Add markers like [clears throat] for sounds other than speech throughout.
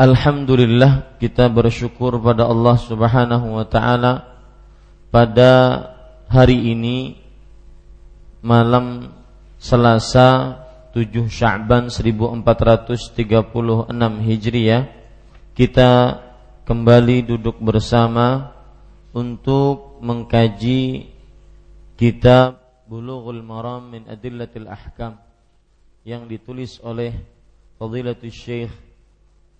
Alhamdulillah kita bersyukur pada Allah Subhanahu wa taala pada hari ini malam Selasa 7 Sya'ban 1436 Hijriah kita kembali duduk bersama untuk mengkaji kitab Bulughul Maram min Adillatil Ahkam yang ditulis oleh Fadilatul Syekh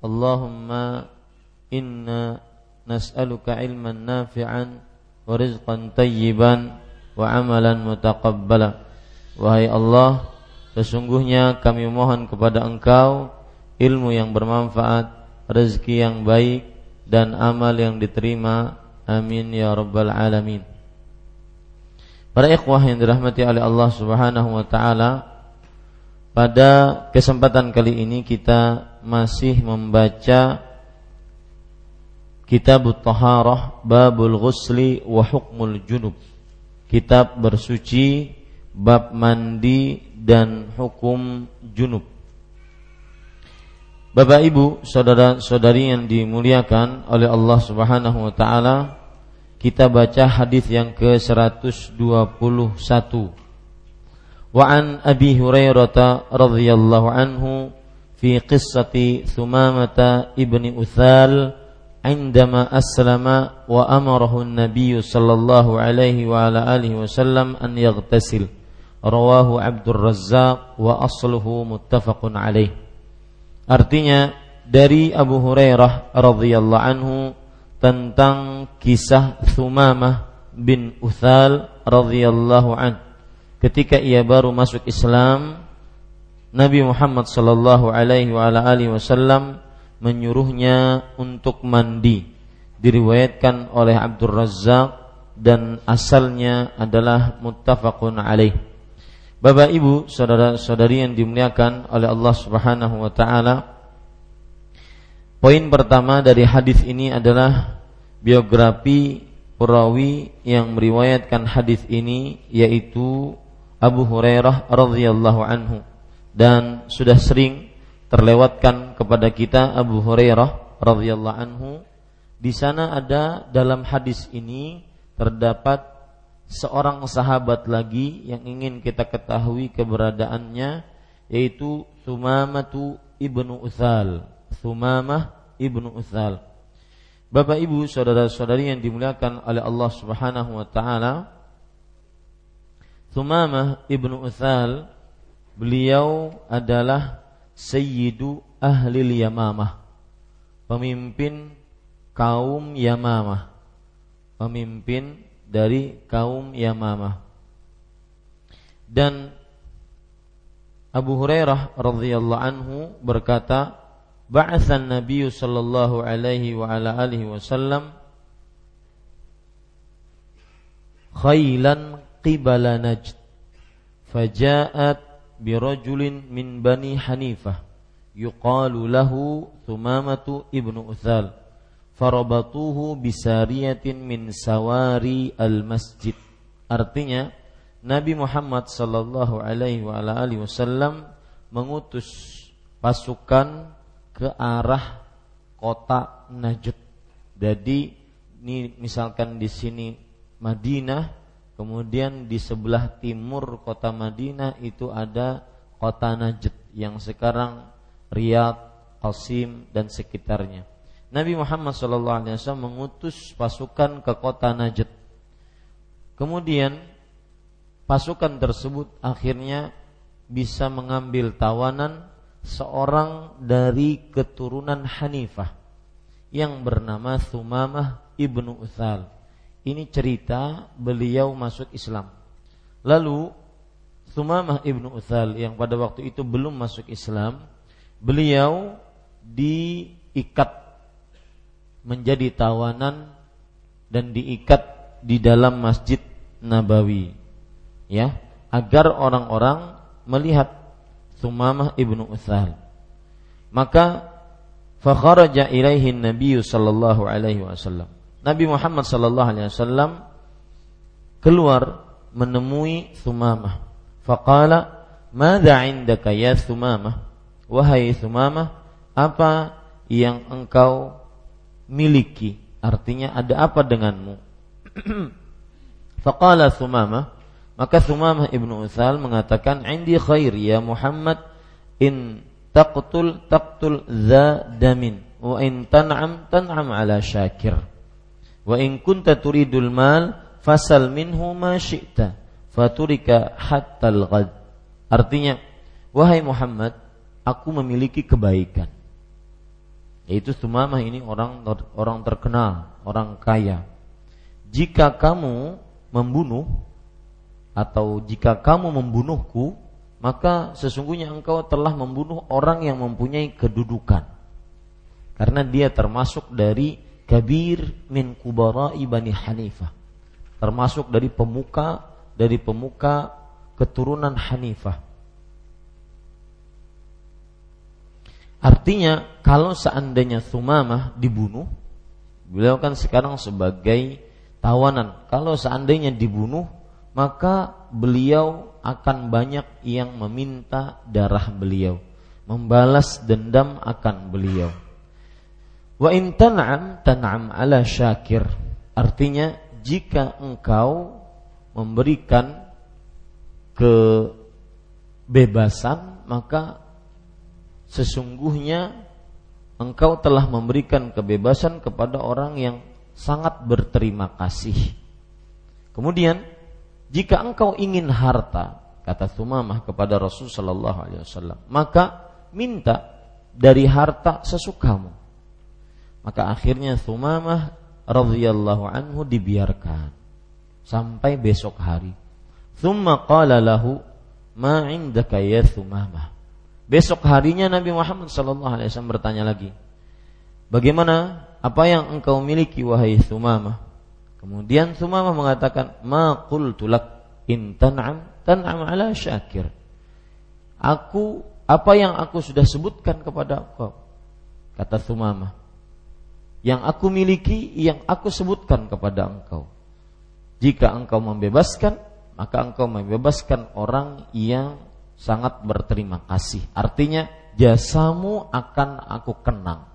Allahumma inna nas'aluka ilman nafi'an wa rizqan tayyiban wa amalan mutaqabbala. Wahai Allah sesungguhnya kami mohon kepada Engkau ilmu yang bermanfaat rezeki yang baik dan amal yang diterima. Amin ya rabbal alamin. Para ikhwah yang dirahmati oleh Allah Subhanahu wa taala pada kesempatan kali ini kita masih membaca Kitab Taharah Babul Ghusli wa Hukmul Junub. Kitab bersuci bab mandi dan hukum junub. Bapak Ibu, saudara-saudari yang dimuliakan oleh Allah Subhanahu wa taala, kita baca hadis yang ke-121. Wa an Abi Hurairah radhiyallahu anhu في قصة ثمامة ابن أثال عندما أسلم وأمره النبي صلى الله عليه وعلى آله وسلم أن يغتسل رواه عبد الرزاق وأصله متفق عليه Artinya dari Abu Hurairah radhiyallahu anhu tentang kisah Thumamah bin Uthal radhiyallahu anhu ketika ia baru masuk Islam Nabi Muhammad sallallahu alaihi wasallam menyuruhnya untuk mandi diriwayatkan oleh Abdul Razzaq dan asalnya adalah muttafaqun alaih Bapak Ibu, saudara-saudari yang dimuliakan oleh Allah Subhanahu wa taala. Poin pertama dari hadis ini adalah biografi perawi yang meriwayatkan hadis ini yaitu Abu Hurairah radhiyallahu anhu dan sudah sering terlewatkan kepada kita Abu Hurairah radhiyallahu anhu di sana ada dalam hadis ini terdapat seorang sahabat lagi yang ingin kita ketahui keberadaannya yaitu Sumamatu ibnu Uthal. Sumamah ibnu Uthal. Bapak Ibu, saudara-saudari yang dimuliakan oleh Allah Subhanahu wa taala, Sumamah ibnu Uthal beliau adalah Sayyidu Ahli Yamamah, pemimpin kaum Yamamah, pemimpin dari kaum Yamamah. Dan Abu Hurairah radhiyallahu anhu berkata, "Ba'athan Nabi sallallahu alaihi wa ala alihi wasallam khailan qibala Najd faja'at birajulin min Bani Hanifah yuqalu lahu Thumamatu ibnu Uthal. Farabatuhu bisariyatin min sawari al-masjid. Artinya Nabi Muhammad sallallahu alaihi wa alihi wasallam mengutus pasukan ke arah kota Najd. Jadi ini misalkan di sini Madinah, kemudian di sebelah timur kota Madinah itu ada kota Najd yang sekarang Riyadh, Qasim dan sekitarnya. Nabi Muhammad SAW mengutus pasukan ke kota Najd. Kemudian pasukan tersebut akhirnya bisa mengambil tawanan seorang dari keturunan Hanifah yang bernama Thumamah ibnu Uthal. Ini cerita beliau masuk Islam. Lalu Thumamah ibnu Uthal yang pada waktu itu belum masuk Islam, beliau diikat menjadi tawanan dan diikat di dalam Masjid Nabawi ya agar orang-orang melihat Sumamah ibnu Uthal maka fakharaja ilaihi Nabi sallallahu alaihi wasallam Nabi Muhammad sallallahu alaihi wasallam keluar menemui Sumamah faqala madza indaka ya Sumamah wahai Sumamah apa yang engkau miliki. Artinya ada apa denganmu? [clears throat] Faqala Sumamah maka Sumamah ibnu Uthal mengatakan Indi khair ya Muhammad In taqtul taqtul za damin Wa in tan'am tan'am ala syakir Wa in kunta turidul mal Fasal minhu ma syi'ta Faturika hatta al-ghad Artinya Wahai Muhammad Aku memiliki kebaikan yaitu Sumamah ini orang orang terkenal, orang kaya. Jika kamu membunuh atau jika kamu membunuhku, maka sesungguhnya engkau telah membunuh orang yang mempunyai kedudukan. Karena dia termasuk dari kabir min kubara Bani Hanifah. Termasuk dari pemuka dari pemuka keturunan Hanifah. Artinya kalau seandainya Sumamah dibunuh, beliau kan sekarang sebagai tawanan. Kalau seandainya dibunuh, maka beliau akan banyak yang meminta darah beliau, membalas dendam akan beliau. Wa in tan'am tan'am ala syakir. Artinya jika engkau memberikan kebebasan maka sesungguhnya engkau telah memberikan kebebasan kepada orang yang sangat berterima kasih. Kemudian, jika engkau ingin harta, kata Sumamah kepada Rasul Shallallahu Alaihi Wasallam, maka minta dari harta sesukamu. Maka akhirnya Sumamah radhiyallahu anhu dibiarkan sampai besok hari. Thumma qala lahu ma indaka ya Sumamah Besok harinya Nabi Muhammad SAW bertanya lagi, bagaimana apa yang engkau miliki wahai Sumamah? Kemudian Sumamah mengatakan, ma qultu lak in tan'am tan'am ala syakir. Aku apa yang aku sudah sebutkan kepada engkau? Kata Sumamah. Yang aku miliki, yang aku sebutkan kepada engkau. Jika engkau membebaskan, maka engkau membebaskan orang yang sangat berterima kasih. Artinya jasamu akan aku kenang.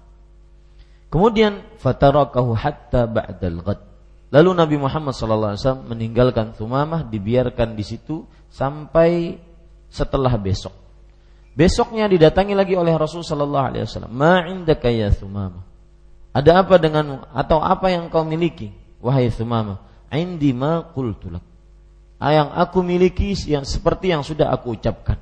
Kemudian fatarakahu hatta ba'dal ghad. Lalu Nabi Muhammad SAW meninggalkan Thumamah, dibiarkan di situ sampai setelah besok. Besoknya didatangi lagi oleh Rasul Sallallahu Alaihi Wasallam. Ma'indaka ya Thumamah. Ada apa denganmu atau apa yang kau miliki wahai Thumamah? Indi ma qultulak. Yang aku miliki yang seperti yang sudah aku ucapkan.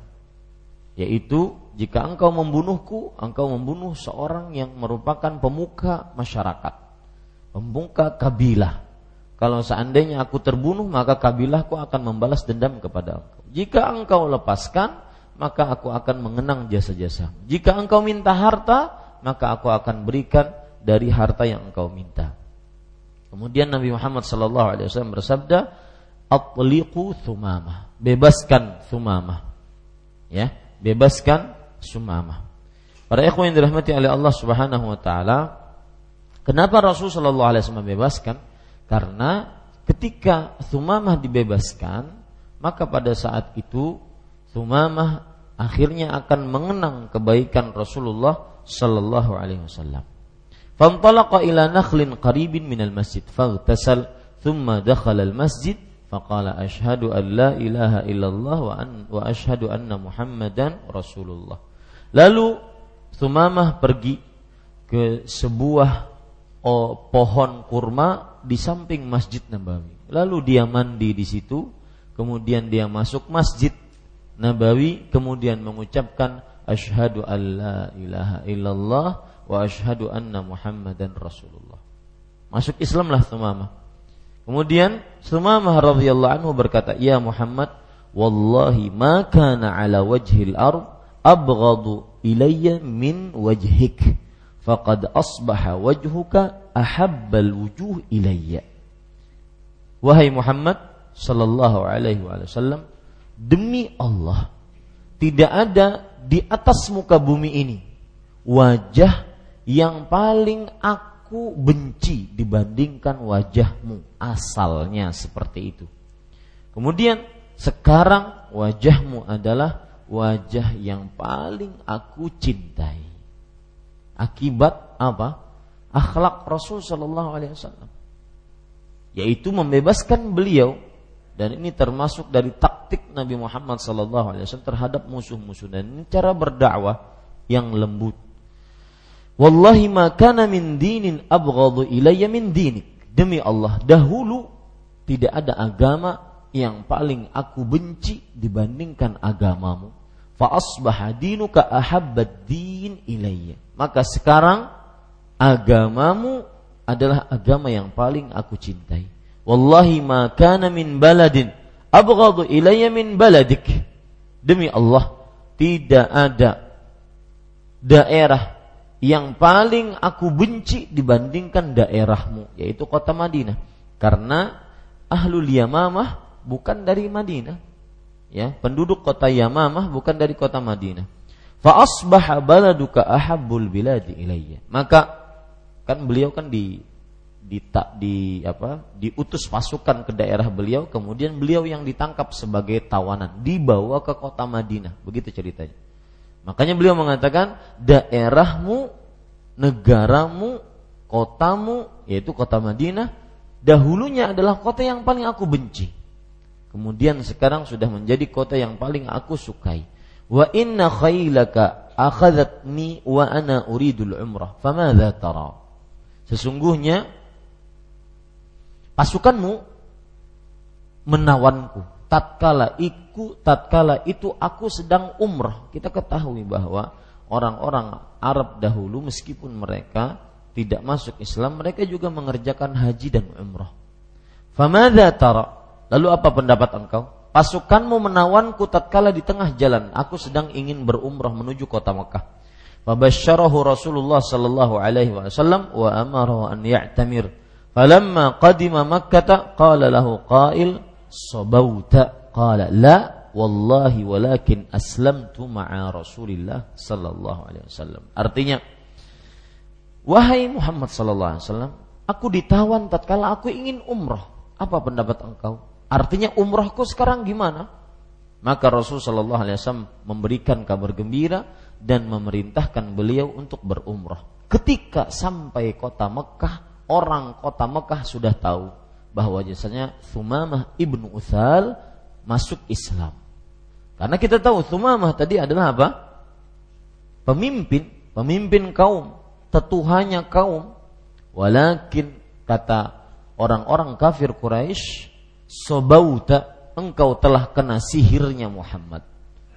Yaitu jika engkau membunuhku, engkau membunuh seorang yang merupakan pemuka masyarakat. Pemuka kabilah. Kalau seandainya aku terbunuh, maka kabilahku akan membalas dendam kepada engkau. Jika engkau lepaskan, maka aku akan mengenang jasa-jasa. Jika engkau minta harta, maka aku akan berikan dari harta yang engkau minta. Kemudian Nabi Muhammad sallallahu alaihi wasallam bersabda, "Atliqu Thumamah." Bebaskan Thumamah. Ya, bebaskan Sumamah. Para ikhwan yang dirahmati oleh Allah Subhanahu wa taala, kenapa Rasul sallallahu alaihi wasallam bebaskan? Karena ketika Thumamah dibebaskan, maka pada saat itu Thumamah akhirnya akan mengenang kebaikan Rasulullah sallallahu alaihi wasallam. Ila nakhlin qaribin minal masjid faghtasal thumma dakhala al masjid faqala ashhadu an la ilaha illallah wa an wa ashhadu anna muhammadan rasulullah. Lalu Thumamah pergi ke sebuah oh, pohon kurma di samping Masjid Nabawi. Lalu dia mandi di situ, kemudian dia masuk masjid Nabawi kemudian mengucapkan asyhadu alla ilaha illallah wa asyhadu anna Muhammadan Rasulullah. Masuk Islamlah Sumamah. Kemudian Sumamah radhiyallahu anhu berkata, "Ya Muhammad, wallahi ma kana ala wajhil ard abghadu ilayya min wajhik." Faqad asbaha wajhuka ahabbal wujuh ilayya. Wahai Muhammad sallallahu alaihi wasallam, demi Allah tidak ada di atas muka bumi ini wajah yang paling aku benci dibandingkan wajahmu asalnya seperti itu. Kemudian sekarang wajahmu adalah wajah yang paling aku cintai. Akibat apa? Akhlak Rasul Shallallahu Alaihi Wasallam, yaitu membebaskan beliau dan ini termasuk dari taktik Nabi Muhammad SAW terhadap musuh-musuh dan ini cara berdakwah yang lembut. Wallahi ma kana min dinin abghadu ilayya min dinik. Demi Allah, dahulu tidak ada agama yang paling aku benci dibandingkan agamamu. Fa asbaha dinuka ahabbad din ilayya. Maka sekarang agamamu adalah agama yang paling aku cintai. Wallahi ma kana min baladin abghadu ilayya min baladik. Demi Allah, tidak ada daerah yang paling aku benci dibandingkan daerahmu, yaitu kota Madinah. Karena ahlul Yamamah bukan dari Madinah. Ya, penduduk kota Yamamah bukan dari kota Madinah. Fa asbaha baladuka ahabbul biladi ilayya. Maka kan beliau kan di di, di apa diutus pasukan ke daerah beliau kemudian beliau yang ditangkap sebagai tawanan dibawa ke kota Madinah begitu ceritanya makanya beliau mengatakan daerahmu negaramu kotamu yaitu kota Madinah dahulunya adalah kota yang paling aku benci. Kemudian sekarang sudah menjadi kota yang paling aku sukai. Wa inna khailaka akhadhatni wa ana uridul umrah. Famadza tara. Sesungguhnya pasukanmu menawanku tatkala iku tatkala itu aku sedang umrah. Kita ketahui bahwa orang-orang Arab dahulu meskipun mereka tidak masuk Islam mereka juga mengerjakan haji dan umrah. Famadza tara? Lalu apa pendapat engkau? Pasukanmu menawanku tatkala di tengah jalan. Aku sedang ingin berumrah menuju kota Mekah. Fabasyarahu Rasulullah sallallahu alaihi wasallam wa amara an ya'tamir. Falamma qadima Makkah qala lahu qail sabauta qala la wallahi walakin aslamtu ma'a Rasulillah sallallahu alaihi wasallam. Artinya wahai Muhammad sallallahu alaihi wasallam, aku ditawan tatkala aku ingin umrah. Apa pendapat engkau? Artinya umrahku sekarang gimana? Maka Rasul sallallahu alaihi wasallam memberikan kabar gembira dan memerintahkan beliau untuk berumrah. Ketika sampai kota Mekah, orang kota Mekah sudah tahu bahwa jasanya Sumamah ibnu Uthal masuk Islam. Karena kita tahu Sumamah tadi adalah apa? Pemimpin, pemimpin kaum, tetuhanya kaum. Walakin kata orang-orang kafir Quraisy, sobauta engkau telah kena sihirnya Muhammad.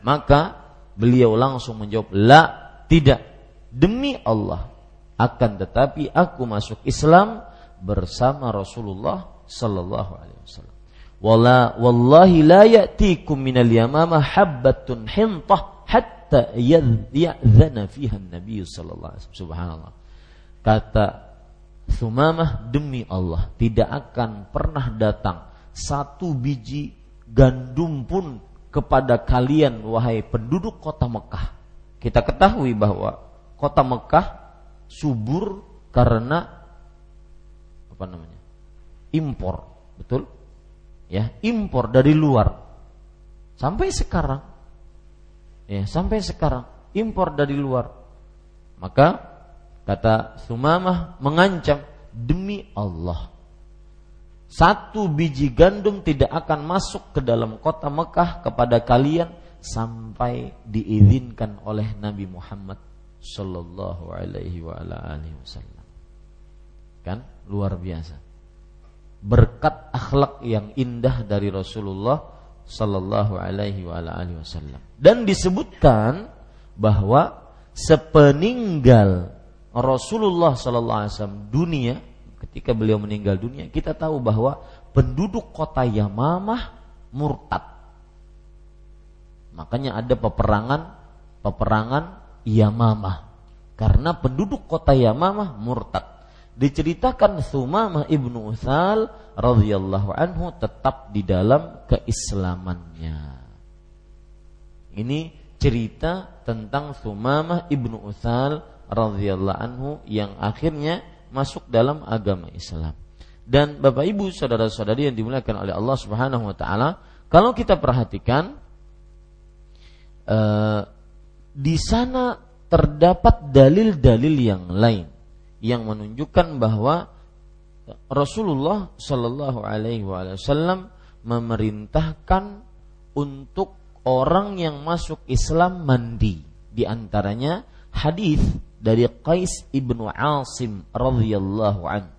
Maka beliau langsung menjawab, la, tidak. Demi Allah, akan tetapi aku masuk Islam bersama Rasulullah sallallahu alaihi wasallam. Wala wallahi la ya'tikum minal yamama habbatun hintah hatta ya'zana fiha Nabi sallallahu alaihi wasallam. Subhanallah. Kata Sumamah demi Allah tidak akan pernah datang satu biji gandum pun kepada kalian wahai penduduk kota Mekah. Kita ketahui bahwa kota Mekah subur karena apa namanya? Impor, betul? Ya, impor dari luar. Sampai sekarang. Ya, sampai sekarang impor dari luar. Maka kata Sumamah mengancam demi Allah satu biji gandum tidak akan masuk ke dalam kota Mekah kepada kalian sampai diizinkan oleh Nabi Muhammad sallallahu alaihi wasallam. Kan luar biasa. Berkat akhlak yang indah dari Rasulullah sallallahu alaihi wasallam. Dan disebutkan bahwa sepeninggal Rasulullah sallallahu alaihi wasallam dunia ketika beliau meninggal dunia, kita tahu bahwa penduduk kota Yamamah murtad. Makanya ada peperangan peperangan Yamamah karena penduduk kota Yamamah murtad. Diceritakan Sumamah ibnu Uthal radhiyallahu anhu tetap di dalam keislamannya. Ini cerita tentang Sumamah ibnu Uthal radhiyallahu anhu yang akhirnya masuk dalam agama Islam. Dan Bapak Ibu saudara-saudari yang dimuliakan oleh Allah Subhanahu wa taala, kalau kita perhatikan eh, di sana terdapat dalil-dalil yang lain yang menunjukkan bahwa Rasulullah Shallallahu Alaihi Wasallam memerintahkan untuk orang yang masuk Islam mandi. Di antaranya hadis dari Qais ibnu Asim radhiyallahu an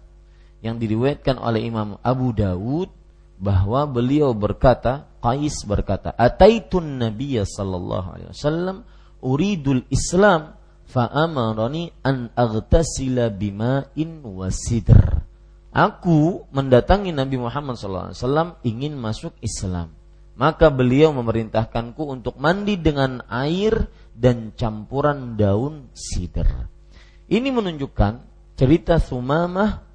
yang diriwayatkan oleh Imam Abu Dawud bahwa beliau berkata Qais berkata ataitun nabiyya sallallahu alaihi wasallam uridul islam fa amarani an aghtasila bima'in wasidr aku mendatangi Nabi Muhammad wasallam ingin masuk Islam. Maka beliau memerintahkanku untuk mandi dengan air dan campuran daun sidr. Ini menunjukkan cerita Sumamah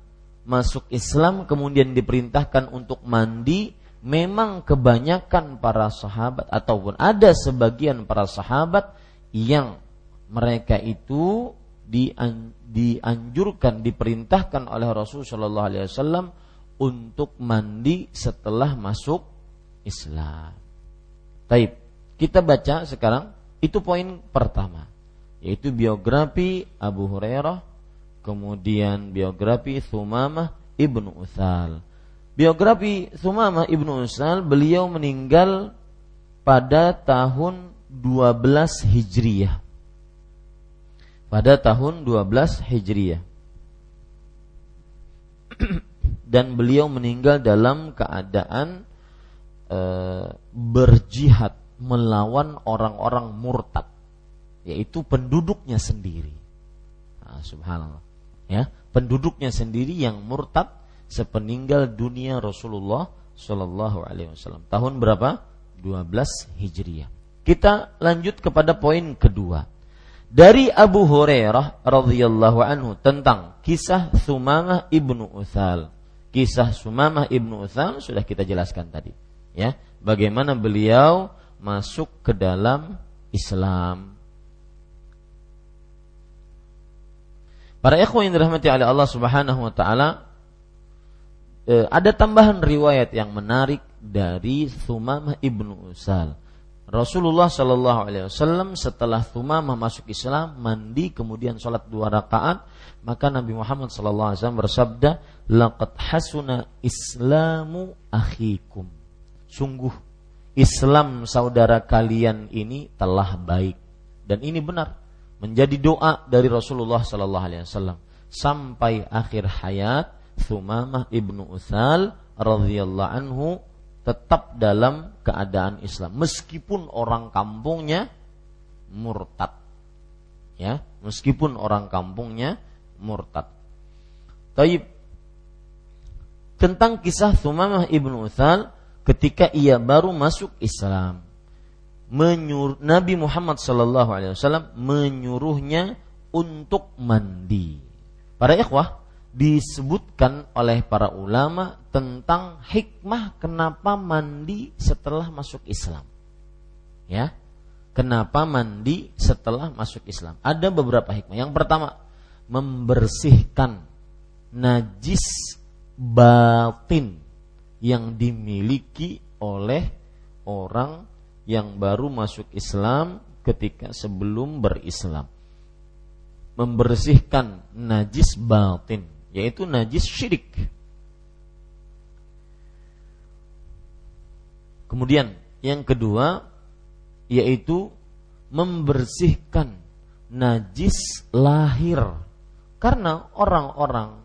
masuk Islam kemudian diperintahkan untuk mandi. Memang kebanyakan para sahabat ataupun ada sebagian para sahabat yang mereka itu dianjurkan diperintahkan oleh Rasulullah Shallallahu Alaihi Wasallam untuk mandi setelah masuk Islam. Taib. Kita baca sekarang itu poin pertama, yaitu biografi Abu Hurairah, kemudian biografi Sumamah ibnu Utsal. Biografi Sumamah ibnu Utsal, beliau meninggal pada tahun 12 Hijriyah. Pada tahun 12 Hijriyah. [clears throat] Dan beliau meninggal dalam keadaan e, berjihad melawan orang-orang murtad yaitu penduduknya sendiri. Nah, subhanallah. Ya, penduduknya sendiri yang murtad sepeninggal dunia Rasulullah Shallallahu alaihi wasallam. Tahun berapa? 12 Hijriah. Kita lanjut kepada poin kedua. Dari Abu Hurairah radhiyallahu anhu tentang kisah Sumamah ibnu Uthal. Kisah Sumamah ibnu Uthal sudah kita jelaskan tadi. Ya, bagaimana beliau masuk ke dalam Islam. Para ikhwan yang dirahmati oleh Allah Subhanahu wa taala eh, ada tambahan riwayat yang menarik dari Sumamah ibnu Usal. Rasulullah Shallallahu Alaihi Wasallam setelah Thumamah masuk Islam mandi kemudian sholat dua rakaat maka Nabi Muhammad Shallallahu Alaihi Wasallam bersabda laqad hasuna Islamu akhikum. Sungguh Islam saudara kalian ini telah baik. Dan ini benar menjadi doa dari Rasulullah Shallallahu Alaihi Wasallam. Sampai akhir hayat Thumamah ibnu Uthal radhiyallahu anhu tetap dalam keadaan Islam. Meskipun orang kampungnya murtad. Ya meskipun orang kampungnya murtad. Taib. Tentang kisah Thumamah ibnu Uthal ketika ia baru masuk Islam. Menyuruh Nabi Muhammad Wasallam menyuruhnya untuk mandi. Para ikhwah disebutkan oleh para ulama tentang hikmah kenapa mandi setelah masuk Islam. Ya. Kenapa mandi setelah masuk Islam? Ada beberapa hikmah. Yang pertama, membersihkan najis batin yang dimiliki oleh orang yang baru masuk Islam ketika sebelum berislam. Membersihkan najis batin yaitu najis syirik. Kemudian yang kedua yaitu membersihkan najis lahir. Karena orang-orang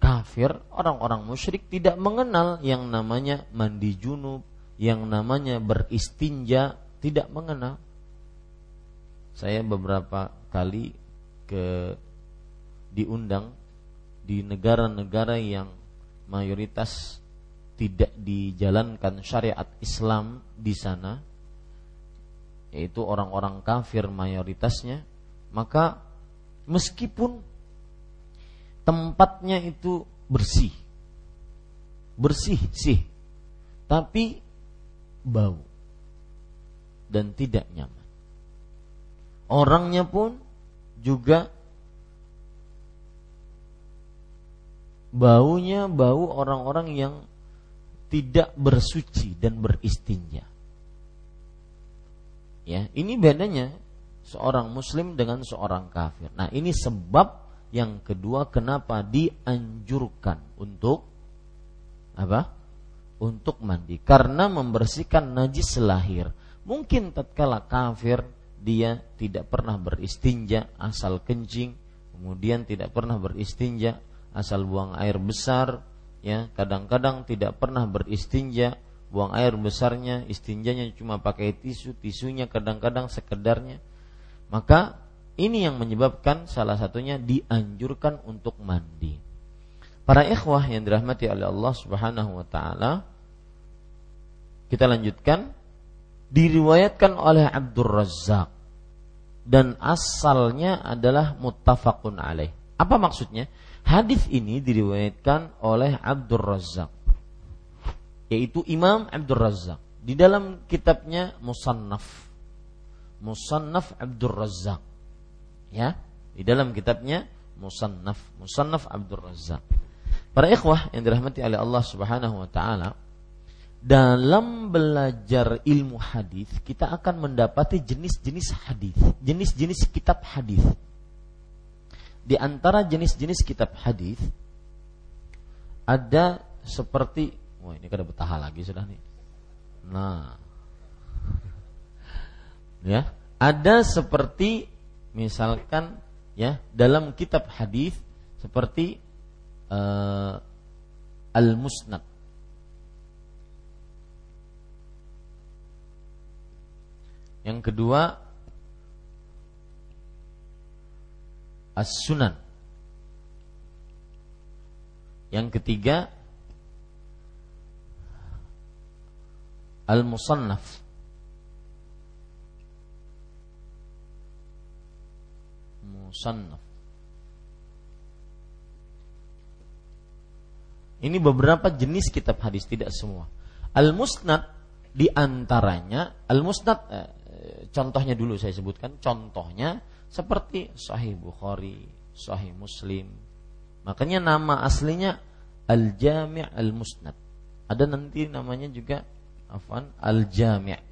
kafir, orang-orang musyrik tidak mengenal yang namanya mandi junub, yang namanya beristinja, tidak mengenal. Saya beberapa kali ke diundang di negara-negara yang mayoritas tidak dijalankan syariat Islam di sana yaitu orang-orang kafir mayoritasnya maka meskipun tempatnya itu bersih bersih sih tapi bau dan tidak nyaman. Orangnya pun juga baunya bau orang-orang yang tidak bersuci dan beristinja. Ya, ini bedanya seorang muslim dengan seorang kafir. Nah, ini sebab yang kedua kenapa dianjurkan untuk apa? Untuk mandi karena membersihkan najis lahir. Mungkin tatkala kafir dia tidak pernah beristinja asal kencing, kemudian tidak pernah beristinja asal buang air besar ya kadang-kadang tidak pernah beristinja buang air besarnya istinjanya cuma pakai tisu tisunya kadang-kadang sekedarnya. Maka ini yang menyebabkan salah satunya dianjurkan untuk mandi. Para ikhwah yang dirahmati oleh Allah Subhanahu wa taala kita lanjutkan. Diriwayatkan oleh Abdul Razak dan asalnya adalah muttafaqun alaih. Apa maksudnya Hadis ini diriwayatkan oleh Abdul Razak yaitu Imam Abdul Razak di dalam kitabnya Musannaf. Musannaf Abdul Razak ya di dalam kitabnya Musannaf. Musannaf Abdul Razak para ikhwah yang dirahmati oleh Allah Subhanahu wa taala dalam belajar ilmu hadis kita akan mendapati jenis-jenis hadis jenis-jenis kitab hadis di antara jenis-jenis kitab hadis ada seperti wah ini kada betah lagi sudah nih. Nah. [laughs] ya, ada seperti misalkan ya dalam kitab hadis seperti uh, Al-Musnad Yang kedua as-sunan. Yang ketiga al-musannaf. Musannaf. Ini beberapa jenis kitab hadis, tidak semua. Al-Musnad di antaranya Al-Musnad eh, contohnya dulu saya sebutkan, contohnya seperti Sahih Bukhari, Sahih Muslim. Makanya nama aslinya Al Jami' Al Musnad. Ada nanti namanya juga afan Al Jami'.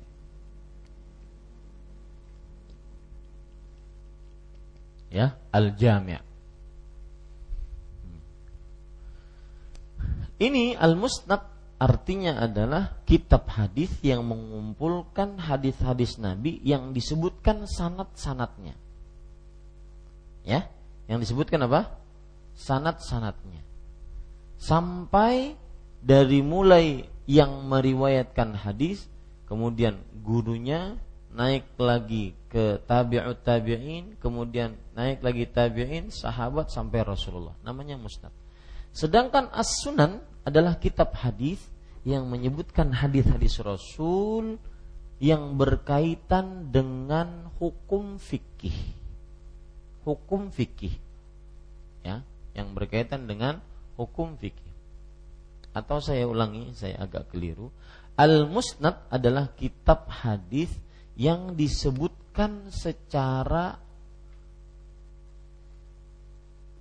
Ya, Al Jami'. Hmm. Ini Al Musnad artinya adalah kitab hadis yang mengumpulkan hadis-hadis Nabi yang disebutkan sanat-sanatnya Ya, yang disebutkan apa? Sanat-sanatnya. Sampai dari mulai yang meriwayatkan hadis, kemudian gurunya naik lagi ke tabi'ut tabi'in, kemudian naik lagi tabi'in, sahabat sampai Rasulullah. Namanya musnad. Sedangkan As-Sunan adalah kitab hadis yang menyebutkan hadis-hadis Rasul yang berkaitan dengan hukum fikih. Hukum fikih. Ya, yang berkaitan dengan hukum fikih. Atau saya ulangi, saya agak keliru. Al-Musnad adalah kitab hadis yang disebutkan secara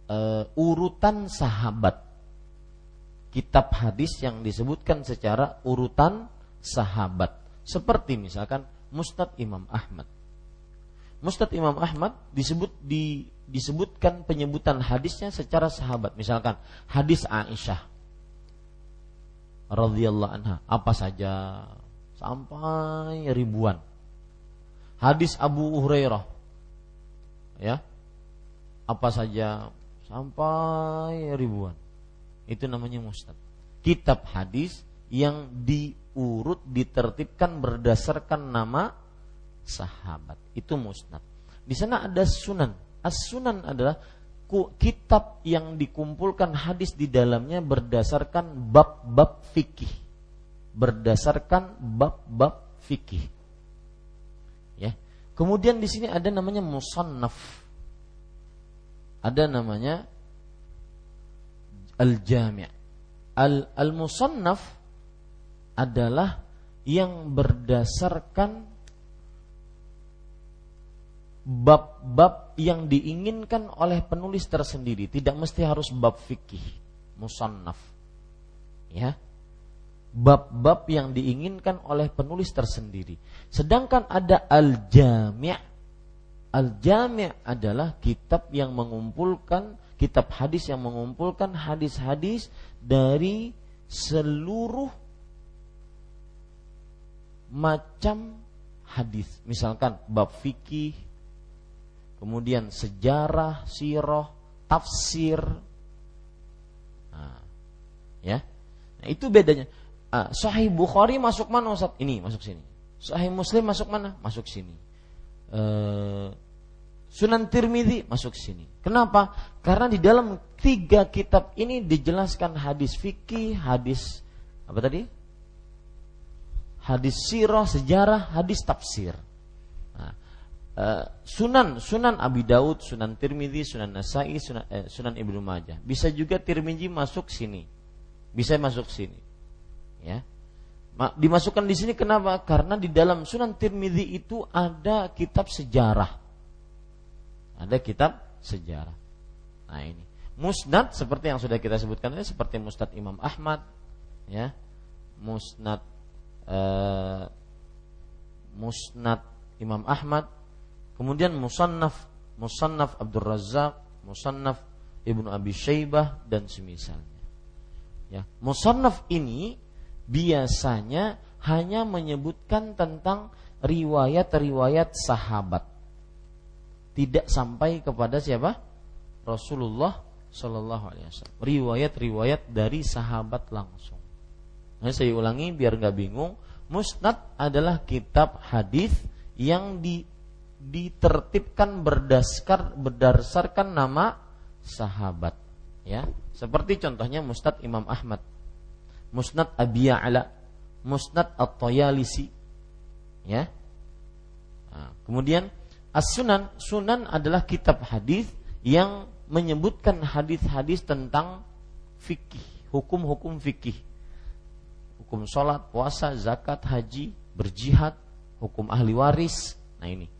uh, urutan sahabat. Kitab hadis yang disebutkan secara urutan sahabat. Seperti misalkan Mustad Imam Ahmad. Mustad Imam Ahmad disebut di, disebutkan penyebutan hadisnya secara sahabat. Misalkan hadis Aisyah radhiyallahu anha apa saja sampai ribuan. Hadis Abu Hurairah ya apa saja sampai ribuan. Itu namanya mustad. Kitab hadis yang diurut ditertibkan berdasarkan nama sahabat. Itu musnad. Di sana ada sunan. As-sunan adalah kitab yang dikumpulkan hadis di dalamnya berdasarkan bab-bab fikih. Berdasarkan bab-bab fikih. Ya. Kemudian di sini ada namanya musannaf ada namanya al-jami' al al-musannaf adalah yang berdasarkan bab-bab yang diinginkan oleh penulis tersendiri, tidak mesti harus bab fikih, musannaf. Ya. Bab-bab yang diinginkan oleh penulis tersendiri. Sedangkan ada al-jami' Al-Jami' adalah kitab yang mengumpulkan kitab hadis yang mengumpulkan hadis-hadis dari seluruh macam hadis. Misalkan bab fikih, kemudian sejarah, sirah, tafsir. Nah, ya. Nah, itu bedanya. Ah, Sahih Bukhari masuk mana Ustaz? Ini masuk sini. Sahih Muslim masuk mana? Masuk sini. Eh, Sunan Tirmidzi masuk sini. Kenapa? Karena di dalam tiga kitab ini dijelaskan hadis fikih, hadis apa tadi? Hadis sirah, sejarah, hadis tafsir. Uh, sunan, Sunan Abi Daud, Sunan Tirmidzi, Sunan Nasai, Sunan, eh, Sunan Ibnu Majah. Bisa juga Tirmidzi masuk sini. Bisa masuk sini. Ya. Dimasukkan di sini kenapa? Karena di dalam Sunan Tirmidzi itu ada kitab sejarah ada kitab sejarah. Nah ini musnad seperti yang sudah kita sebutkan ini seperti musnad Imam Ahmad, ya, musnad uh, musnad Imam Ahmad, kemudian musannaf musannaf Abdul Razak, musannaf Ibnu Abi Syaibah dan semisalnya. Ya, musannaf ini biasanya hanya menyebutkan tentang riwayat-riwayat sahabat tidak sampai kepada siapa? Rasulullah Shallallahu Alaihi Wasallam. Riwayat-riwayat dari sahabat langsung. Nah, saya ulangi biar nggak bingung. Musnad adalah kitab hadis yang di, ditertibkan berdasar berdasarkan nama sahabat. Ya, seperti contohnya Musnad Imam Ahmad, Musnad Abi Ya'la, Musnad At-Tayalisi. Ya. Nah, kemudian As-Sunan, Sunan adalah kitab hadis yang menyebutkan hadis-hadis tentang fikih, hukum-hukum fikih. Hukum sholat, puasa, zakat, haji, berjihad, hukum ahli waris. Nah ini.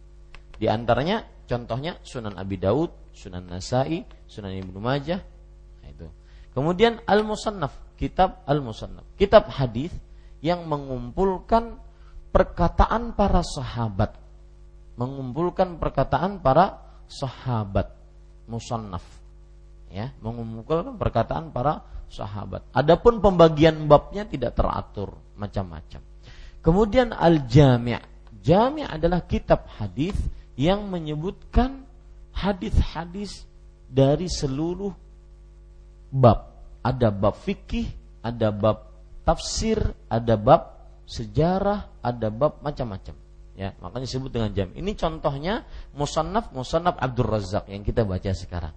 Di antaranya contohnya Sunan Abi Daud, Sunan Nasai, Sunan Ibnu Majah. Nah, itu. Kemudian Al-Musannaf, kitab Al-Musannaf, kitab hadis yang mengumpulkan perkataan para sahabat mengumpulkan perkataan para sahabat musannaf. Ya, mengumpulkan perkataan para sahabat. Adapun pembagian babnya tidak teratur macam-macam. Kemudian al-jami'. Jami' adalah kitab hadis yang menyebutkan hadis-hadis dari seluruh bab. Ada bab fikih, ada bab tafsir, ada bab sejarah, ada bab macam-macam. Ya, makanya disebut dengan jam. Ini contohnya Musannaf Musannaf Abdul Razak yang kita baca sekarang.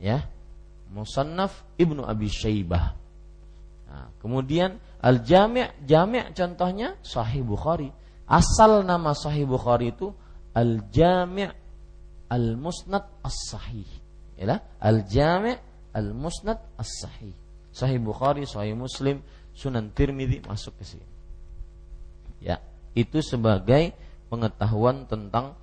Ya. Musannaf Ibnu Abi Syaibah. Nah, kemudian Al-Jami' Jami' contohnya Sahih Bukhari. Asal nama Sahih Bukhari itu Al-Jami' Al-Musnad As-Sahih. Ya, Al-Jami' Al-Musnad As-Sahih. Sahih Bukhari, Sahih Muslim, Sunan Tirmidzi masuk ke sini. Ya, itu sebagai pengetahuan tentang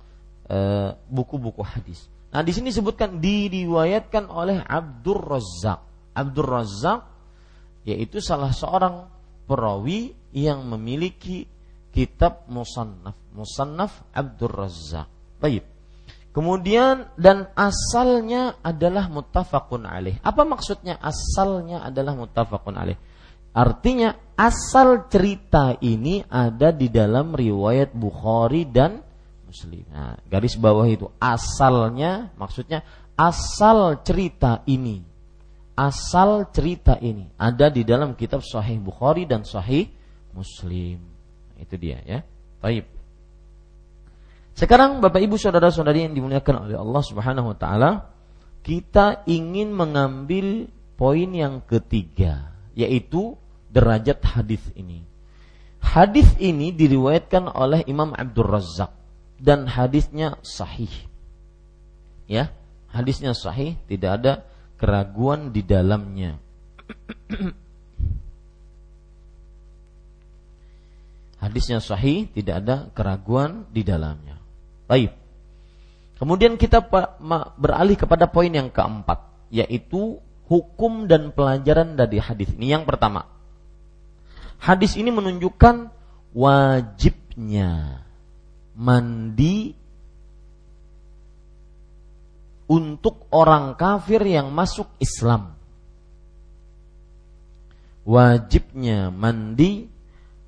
eh, buku-buku hadis. Nah, di sini disebutkan diriwayatkan oleh Abdur Razak. Abdur Razak yaitu salah seorang perawi yang memiliki kitab Musannaf. Musannaf Abdur Razak. Baik. Kemudian dan asalnya adalah muttafaqun alaih. Apa maksudnya asalnya adalah muttafaqun alaih? Artinya asal cerita ini ada di dalam riwayat Bukhari dan Muslim. Nah, garis bawah itu asalnya maksudnya asal cerita ini. Asal cerita ini ada di dalam kitab Sahih Bukhari dan Sahih Muslim. Itu dia ya. Baik. Sekarang Bapak Ibu saudara-saudari yang dimuliakan oleh Allah Subhanahu wa taala, kita ingin mengambil poin yang ketiga, yaitu derajat hadis ini. Hadis ini diriwayatkan oleh Imam Abdul Razak dan hadisnya sahih. Ya, hadisnya sahih, tidak ada keraguan di dalamnya. Hadisnya sahih, tidak ada keraguan di dalamnya. Baik. Kemudian kita beralih kepada poin yang keempat, yaitu hukum dan pelajaran dari hadis ini. Yang pertama, Hadis ini menunjukkan wajibnya mandi untuk orang kafir yang masuk Islam. Wajibnya mandi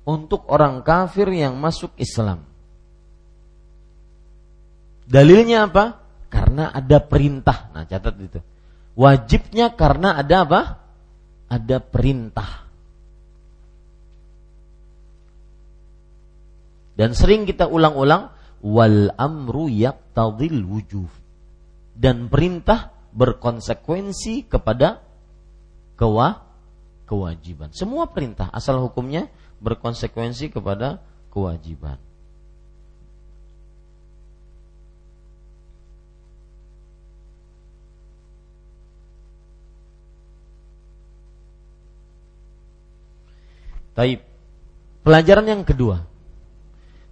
untuk orang kafir yang masuk Islam. Dalilnya apa? Karena ada perintah. Nah, catat itu. Wajibnya karena ada apa? Ada perintah. Dan sering kita ulang-ulang wal amru yaqtadil wujub. Dan perintah berkonsekuensi kepada kewa kewajiban. Semua perintah asal hukumnya berkonsekuensi kepada kewajiban. Taib. Pelajaran yang kedua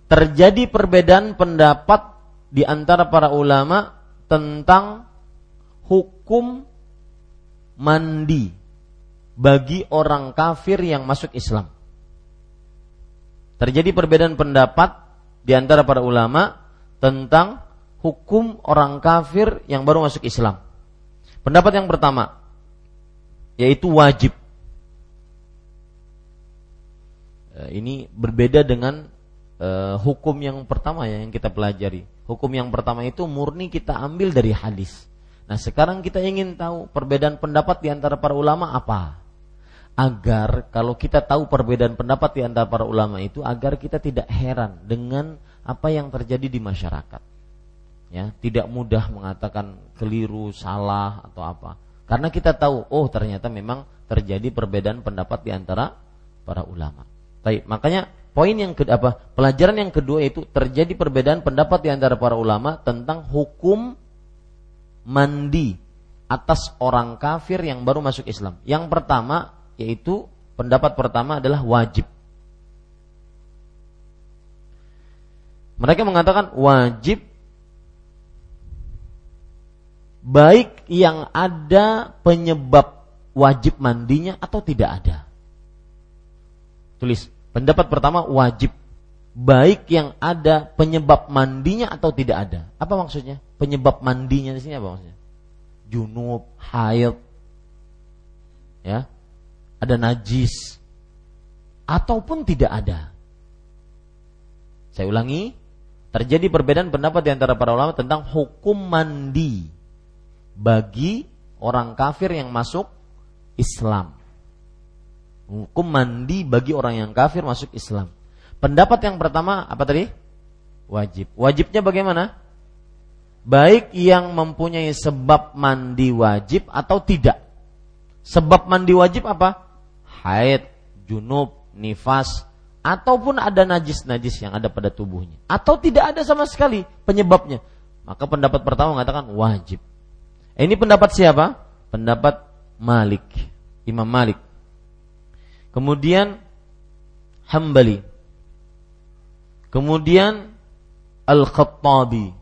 terjadi perbedaan pendapat di antara para ulama tentang hukum mandi bagi orang kafir yang masuk Islam. Terjadi perbedaan pendapat di antara para ulama tentang hukum orang kafir yang baru masuk Islam. Pendapat yang pertama yaitu wajib. Eh, ini berbeda dengan uh, hukum yang pertama ya yang kita pelajari. Hukum yang pertama itu murni kita ambil dari hadis. Nah, sekarang kita ingin tahu perbedaan pendapat di antara para ulama apa? Agar kalau kita tahu perbedaan pendapat di antara para ulama itu agar kita tidak heran dengan apa yang terjadi di masyarakat. Ya, tidak mudah mengatakan keliru, salah atau apa. Karena kita tahu, oh ternyata memang terjadi perbedaan pendapat di antara para ulama. Baik, makanya Poin yang kedua apa? Pelajaran yang kedua itu terjadi perbedaan pendapat di antara para ulama tentang hukum mandi atas orang kafir yang baru masuk Islam. Yang pertama yaitu pendapat pertama adalah wajib. Mereka mengatakan wajib baik yang ada penyebab wajib mandinya atau tidak ada. Tulis Pendapat pertama wajib baik yang ada penyebab mandinya atau tidak ada. Apa maksudnya? Penyebab mandinya di sini apa maksudnya? junub, haid, ya, ada najis, ataupun tidak ada. Saya ulangi, terjadi perbedaan pendapat di antara para ulama tentang hukum mandi bagi orang kafir yang masuk Islam. Hukum mandi bagi orang yang kafir masuk Islam. Pendapat yang pertama apa tadi? Wajib. Wajibnya bagaimana? Baik yang mempunyai sebab mandi wajib atau tidak. Sebab mandi wajib apa? Haid, junub, nifas, ataupun ada najis-najis yang ada pada tubuhnya. Atau tidak ada sama sekali penyebabnya. Maka pendapat pertama mengatakan wajib. Ini pendapat siapa? Pendapat Malik, Imam Malik. Kemudian Hambali. Kemudian Al-Khattabi.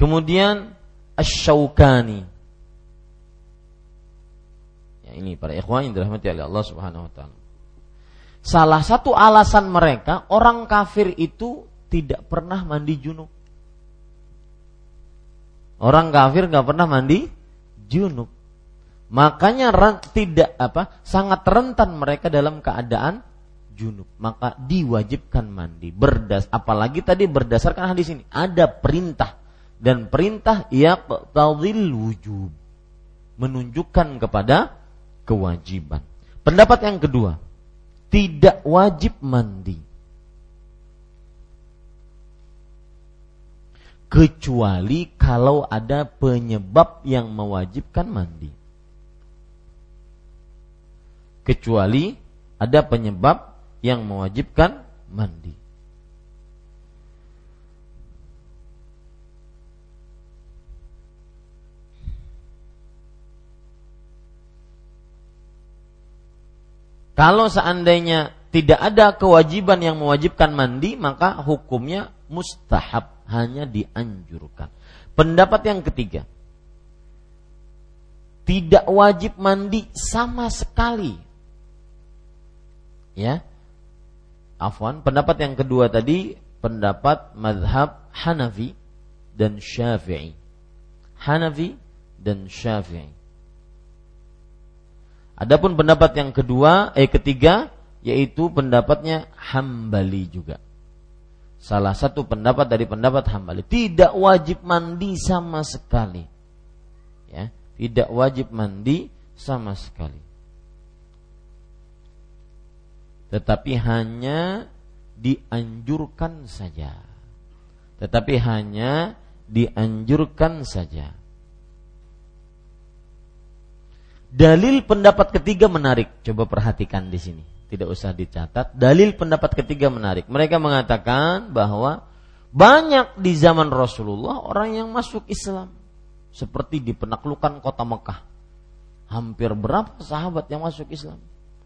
Kemudian Ash-Shawkani. Ya, ini para ikhwan yang dirahmati oleh Allah Subhanahu wa taala. Salah satu alasan mereka orang kafir itu tidak pernah mandi junub. Orang kafir nggak pernah mandi junub. Makanya tidak apa sangat rentan mereka dalam keadaan junub. Maka diwajibkan mandi. Berdas apalagi tadi berdasarkan hadis ini ada perintah dan perintah ya tadil wujub menunjukkan kepada kewajiban. Pendapat yang kedua, tidak wajib mandi. kecuali kalau ada penyebab yang mewajibkan mandi. Kecuali ada penyebab yang mewajibkan mandi. Kalau seandainya tidak ada kewajiban yang mewajibkan mandi, maka hukumnya mustahab hanya dianjurkan. Pendapat yang ketiga, tidak wajib mandi sama sekali. Ya. Afwan, pendapat yang kedua tadi pendapat madhab Hanafi dan Syafi'i. Hanafi dan Syafi'i. Adapun pendapat yang kedua, eh ketiga, yaitu pendapatnya Hambali juga. Salah satu pendapat dari pendapat Hambali. Tidak wajib mandi sama sekali. Ya tidak wajib mandi sama sekali. Tetapi hanya dianjurkan saja. Tetapi hanya dianjurkan saja dalil pendapat ketiga menarik coba perhatikan di sini tidak usah dicatat. Dalil pendapat ketiga menarik. Mereka mengatakan bahwa banyak di zaman Rasulullah orang yang masuk Islam. Seperti di penaklukan kota Mekah. Hampir berapa sahabat yang masuk Islam?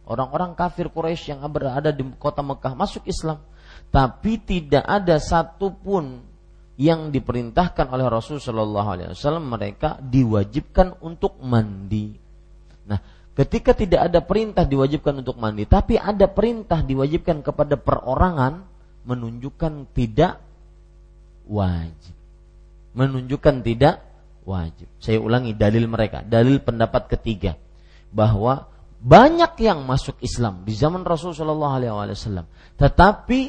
Orang-orang kafir Quraisy yang berada di kota Mekah masuk Islam. Tapi tidak ada satupun yang diperintahkan oleh Rasulullah SAW mereka diwajibkan untuk mandi. Nah, Ketika tidak ada perintah diwajibkan untuk mandi, tapi ada perintah diwajibkan kepada perorangan, menunjukkan tidak wajib. Menunjukkan tidak wajib. Saya ulangi dalil mereka, dalil pendapat ketiga bahwa banyak yang masuk Islam di zaman Rasulullah SAW, tetapi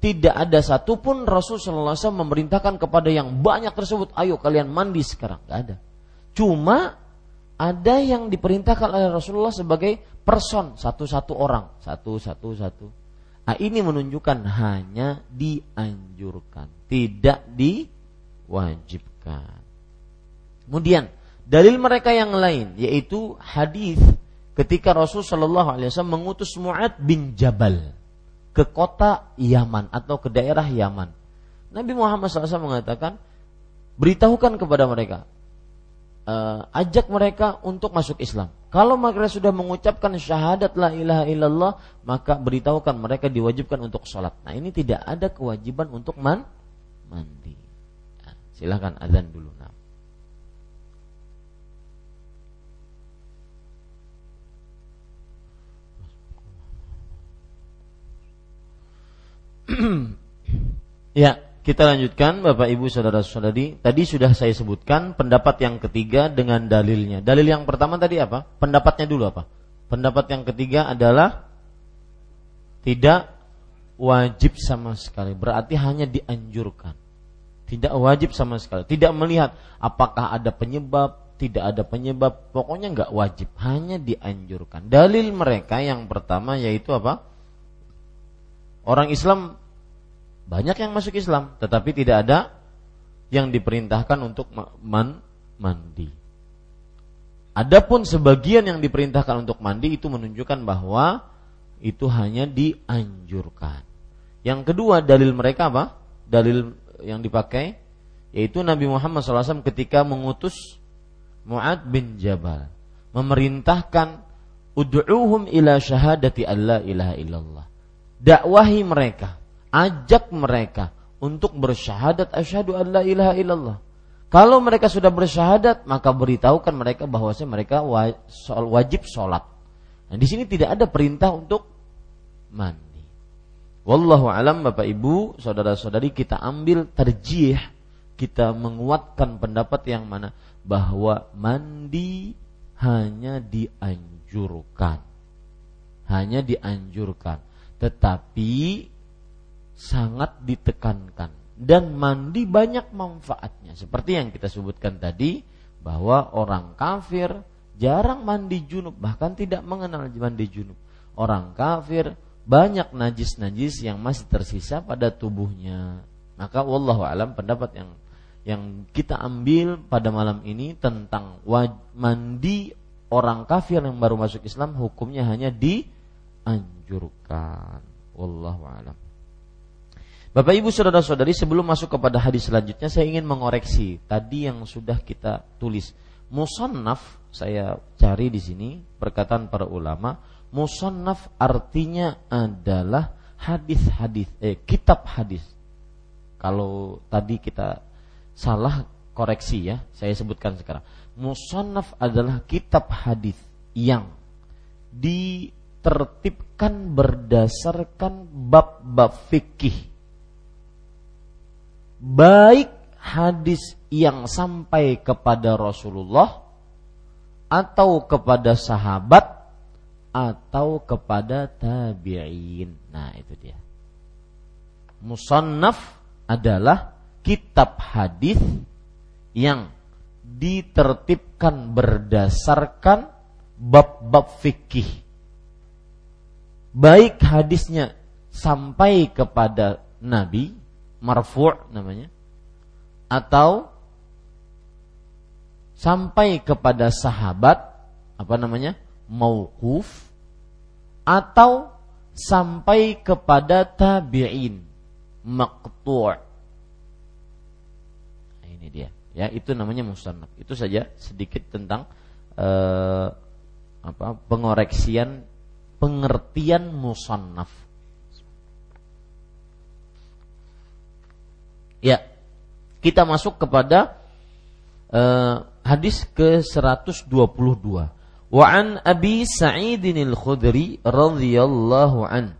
tidak ada satupun Rasulullah SAW memerintahkan kepada yang banyak tersebut, ayo kalian mandi sekarang, Tidak ada. Cuma ada yang diperintahkan oleh Rasulullah sebagai person satu-satu orang. Satu-satu satu nah, ini menunjukkan hanya dianjurkan tidak diwajibkan. Kemudian dalil mereka yang lain yaitu hadis ketika Rasul Shallallahu Alaihi Wasallam mengutus Muad bin Jabal ke kota Yaman atau ke daerah Yaman. Nabi Muhammad SAW mengatakan beritahukan kepada mereka uh, ajak mereka untuk masuk Islam. Kalau mereka sudah mengucapkan syahadat la ilaha illallah, maka beritahukan mereka diwajibkan untuk sholat. Nah ini tidak ada kewajiban untuk man mandi. Nah, silahkan azan dulu. Nah. [clears throat] ya, kita lanjutkan Bapak Ibu Saudara-saudari. Tadi sudah saya sebutkan pendapat yang ketiga dengan dalilnya. Dalil yang pertama tadi apa? Pendapatnya dulu apa? Pendapat yang ketiga adalah tidak wajib sama sekali. Berarti hanya dianjurkan. Tidak wajib sama sekali. Tidak melihat apakah ada penyebab, tidak ada penyebab. Pokoknya nggak wajib. Hanya dianjurkan. Dalil mereka yang pertama yaitu apa? Orang Islam banyak yang masuk Islam, tetapi tidak ada yang diperintahkan untuk man mandi. Adapun sebagian yang diperintahkan untuk mandi itu menunjukkan bahwa itu hanya dianjurkan. Yang kedua dalil mereka apa? Dalil yang dipakai yaitu Nabi Muhammad SAW ketika mengutus Mu'ad bin Jabal memerintahkan ud'uhum ila syahadati alla ilaha illallah. Dakwahi mereka ajak mereka untuk bersyahadat asyhadu an la ilaha illallah. Kalau mereka sudah bersyahadat, maka beritahukan mereka bahwa mereka wajib sholat. Nah, di sini tidak ada perintah untuk mandi. Wallahu alam Bapak Ibu, saudara-saudari kita ambil terjih, kita menguatkan pendapat yang mana bahwa mandi hanya dianjurkan. Hanya dianjurkan. Tetapi sangat ditekankan dan mandi banyak manfaatnya. Seperti yang kita sebutkan tadi bahwa orang kafir jarang mandi junub bahkan tidak mengenal mandi junub. Orang kafir banyak najis-najis yang masih tersisa pada tubuhnya. Maka wallahu alam pendapat yang yang kita ambil pada malam ini tentang mandi orang kafir yang baru masuk Islam hukumnya hanya dianjurkan. Wallahu alam Bapak Ibu saudara-saudari sebelum masuk kepada hadis selanjutnya saya ingin mengoreksi tadi yang sudah kita tulis. Musannaf saya cari di sini perkataan para ulama, musannaf artinya adalah hadis-hadis eh kitab hadis. Kalau tadi kita salah koreksi ya, saya sebutkan sekarang. Musannaf adalah kitab hadis yang ditertibkan berdasarkan bab-bab fikih baik hadis yang sampai kepada Rasulullah atau kepada sahabat atau kepada tabi'in. Nah, itu dia. Musannaf adalah kitab hadis yang ditertibkan berdasarkan bab-bab fikih. Baik hadisnya sampai kepada Nabi marfu' namanya atau sampai kepada sahabat apa namanya mauquf atau sampai kepada tabi'in maqtu' nah, ini dia. Ya itu namanya musannaf. Itu saja sedikit tentang uh, apa pengoreksian pengertian musannaf Ya, kita masuk kepada uh, hadis ke-122. Wa an Abi Sa'id al-Khudri radhiyallahu an.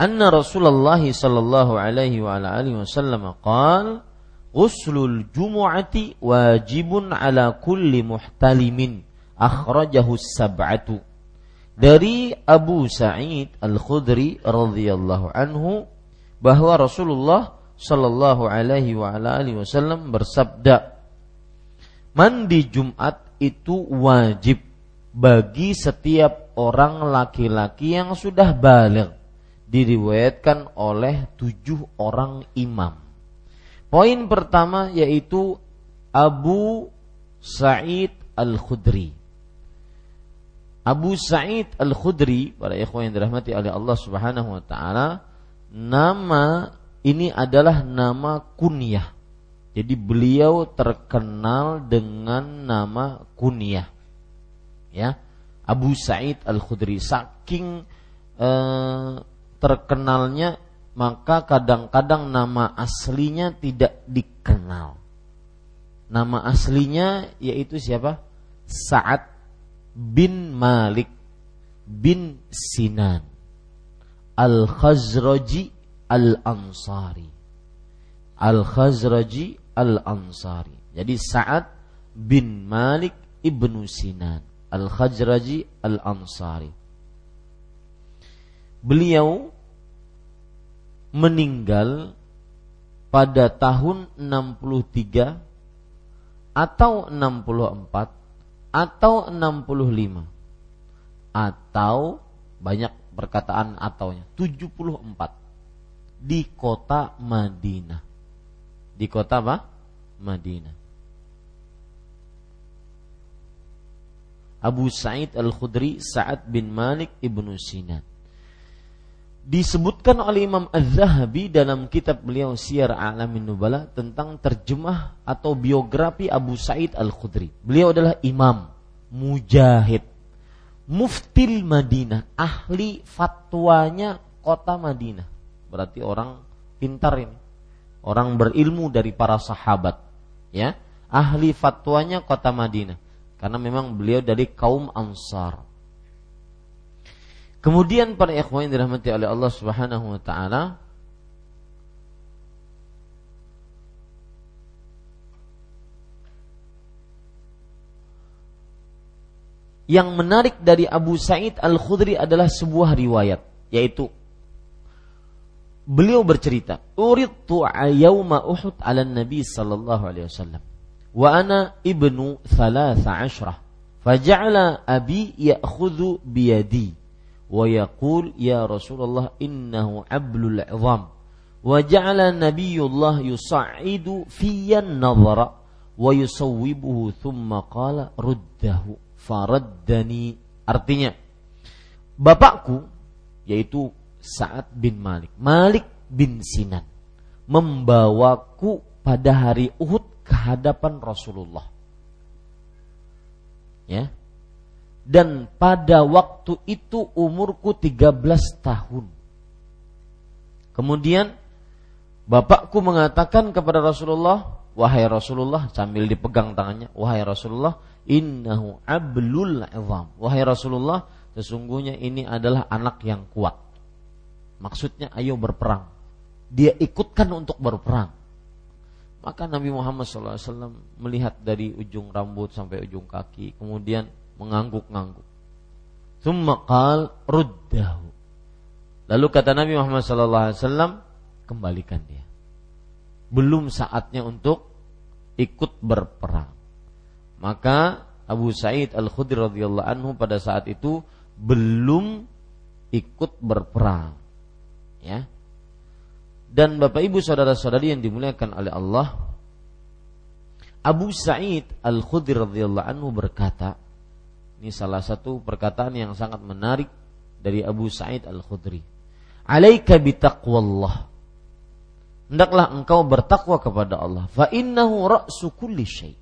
Anna Rasulullah sallallahu alaihi wa ala alihi wasallam qala ghuslul jumu'ati wajibun ala kulli muhtalimin. Akhrajahu sab'atu dari Abu Sa'id Al-Khudri radhiyallahu anhu bahwa Rasulullah Shallallahu Alaihi Wasallam bersabda, mandi Jumat itu wajib bagi setiap orang laki-laki yang sudah balik diriwayatkan oleh tujuh orang imam. Poin pertama yaitu Abu Sa'id Al-Khudri. Abu Sa'id Al-Khudri, para ikhwan yang dirahmati oleh Allah Subhanahu wa taala, nama ini adalah nama kunyah. Jadi beliau terkenal dengan nama kunyah. Ya. Abu Sa'id Al-Khudri saking eh, terkenalnya maka kadang-kadang nama aslinya tidak dikenal. Nama aslinya yaitu siapa? Sa'ad bin Malik bin Sinan Al-Khazraji Al-Ansari. Al-Khazraji Al-Ansari. Jadi Sa'ad bin Malik ibnu Sinan Al-Khazraji Al-Ansari. Beliau meninggal pada tahun 63 atau 64 atau 65 atau banyak perkataan ataunya 74 di kota Madinah. Di kota apa? Madinah. Abu Sa'id Al-Khudri Sa'ad bin Malik Ibnu Sinan disebutkan oleh Imam Az-Zahabi dalam kitab beliau Syiar A'lamin Nubala tentang terjemah atau biografi Abu Sa'id Al-Khudri. Beliau adalah imam, mujahid, muftil Madinah, ahli fatwanya kota Madinah. Berarti orang pintar ini. Orang berilmu dari para sahabat, ya. Ahli fatwanya kota Madinah. Karena memang beliau dari kaum Ansar Kemudian para ikhwan yang dirahmati oleh Allah Subhanahu wa taala Yang menarik dari Abu Sa'id Al-Khudri adalah sebuah riwayat yaitu beliau bercerita, "Uridtu yauma Uhud 'ala Nabi sallallahu alaihi wasallam wa ana ibnu 13 faja'ala abi ya'khudhu biyadi ويقول يا رسول الله إنه عبل العظام وجعل نبي الله يصعد في النظر ويصوبه ثم قال رده فردني artinya bapakku yaitu Sa'ad bin Malik Malik bin Sinan membawaku pada hari Uhud ke hadapan Rasulullah ya dan pada waktu itu umurku 13 tahun. Kemudian bapakku mengatakan kepada Rasulullah, "Wahai Rasulullah," sambil dipegang tangannya, "Wahai Rasulullah, innahu ablul izam." Wahai Rasulullah, sesungguhnya ini adalah anak yang kuat. Maksudnya ayo berperang. Dia ikutkan untuk berperang. Maka Nabi Muhammad SAW melihat dari ujung rambut sampai ujung kaki, kemudian mengangguk-ngangguk. Thumma qal ruddahu. Lalu kata Nabi Muhammad wasallam, kembalikan dia. Belum saatnya untuk ikut berperang. Maka Abu Sa'id Al-Khudri radhiyallahu anhu pada saat itu belum ikut berperang. Ya. Dan Bapak Ibu saudara-saudari yang dimuliakan oleh Allah, Abu Sa'id Al-Khudri radhiyallahu anhu berkata, ini salah satu perkataan yang sangat menarik dari Abu Sa'id Al-Khudri. Alaika bitaqwallah. Hendaklah engkau bertakwa kepada Allah. Fa innahu ra'su kulli syai.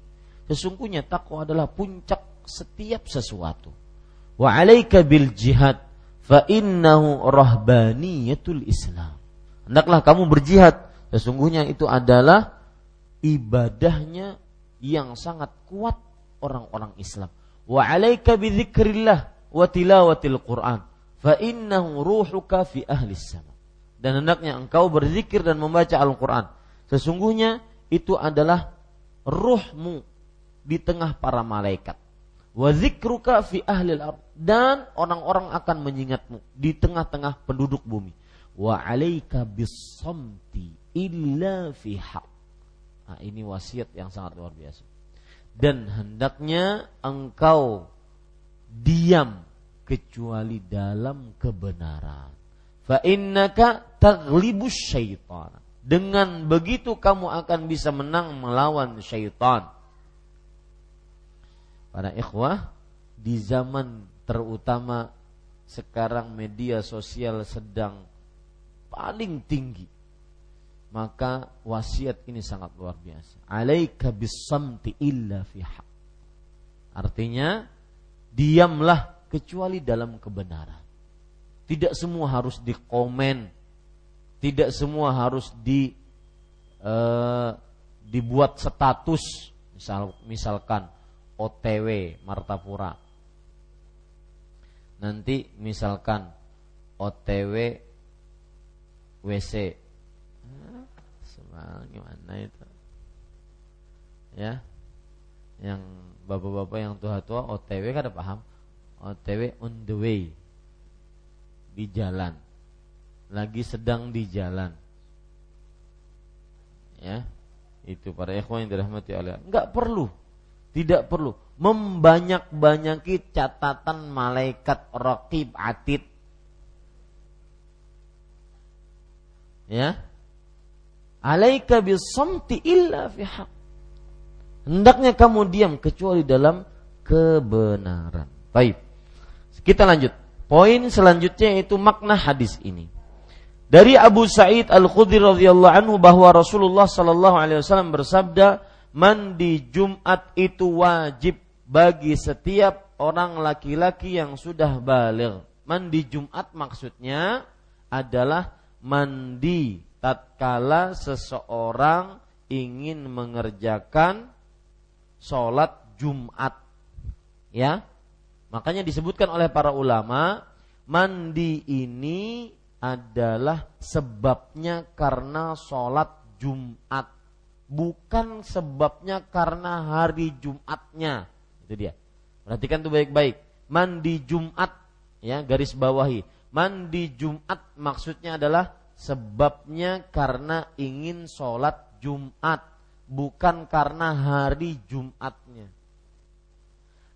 Sesungguhnya takwa adalah puncak setiap sesuatu. Wa alaika bil jihad fa innahu rahbaniyatul Islam. Hendaklah kamu berjihad. Sesungguhnya itu adalah ibadahnya yang sangat kuat orang-orang Islam wa 'alaika bi dzikrillah wa tilawatil Qur'an fa innahu ruhuka fi ahli sama. Dan hendaknya engkau berzikir dan membaca Al-Qur'an. Sesungguhnya itu adalah ruhmu di tengah para malaikat. Wa zikruka fi ahli al dan orang-orang akan mengingatmu di tengah-tengah penduduk bumi. Wa 'alaika bis illa fi haq. Nah, ini wasiat yang sangat luar biasa dan hendaknya engkau diam kecuali dalam kebenaran. Fa innaka taglibus syaitan. Dengan begitu kamu akan bisa menang melawan syaitan. Para ikhwah, di zaman terutama sekarang media sosial sedang paling tinggi maka wasiat ini sangat luar biasa. Alaika bisamti illa fi Artinya diamlah kecuali dalam kebenaran. Tidak semua harus dikomen, tidak semua harus di uh, dibuat status, misal misalkan OTW Martapura. Nanti misalkan OTW WC Semal gimana itu? Ya. Yang bapak-bapak yang tua-tua OTW kan ada paham? OTW on the way. Di jalan. Lagi sedang di jalan. Ya. Itu para ikhwan yang dirahmati Allah. Enggak perlu. Tidak perlu membanyak-banyaki catatan malaikat raqib atid. Ya. Alaika bisamti illa fi haq. Hendaknya kamu diam kecuali dalam kebenaran. Baik. Kita lanjut. Poin selanjutnya itu makna hadis ini. Dari Abu Sa'id Al-Khudri radhiyallahu anhu bahwa Rasulullah sallallahu alaihi wasallam bersabda, "Mandi Jumat itu wajib bagi setiap orang laki-laki yang sudah balik. Mandi Jumat maksudnya adalah mandi tatkala seseorang ingin mengerjakan sholat Jumat. Ya, makanya disebutkan oleh para ulama mandi ini adalah sebabnya karena sholat Jumat, bukan sebabnya karena hari Jumatnya itu dia. Perhatikan tuh baik-baik. Mandi Jumat ya garis bawahi. Mandi Jumat maksudnya adalah sebabnya karena ingin sholat Jumat, bukan karena hari Jumatnya.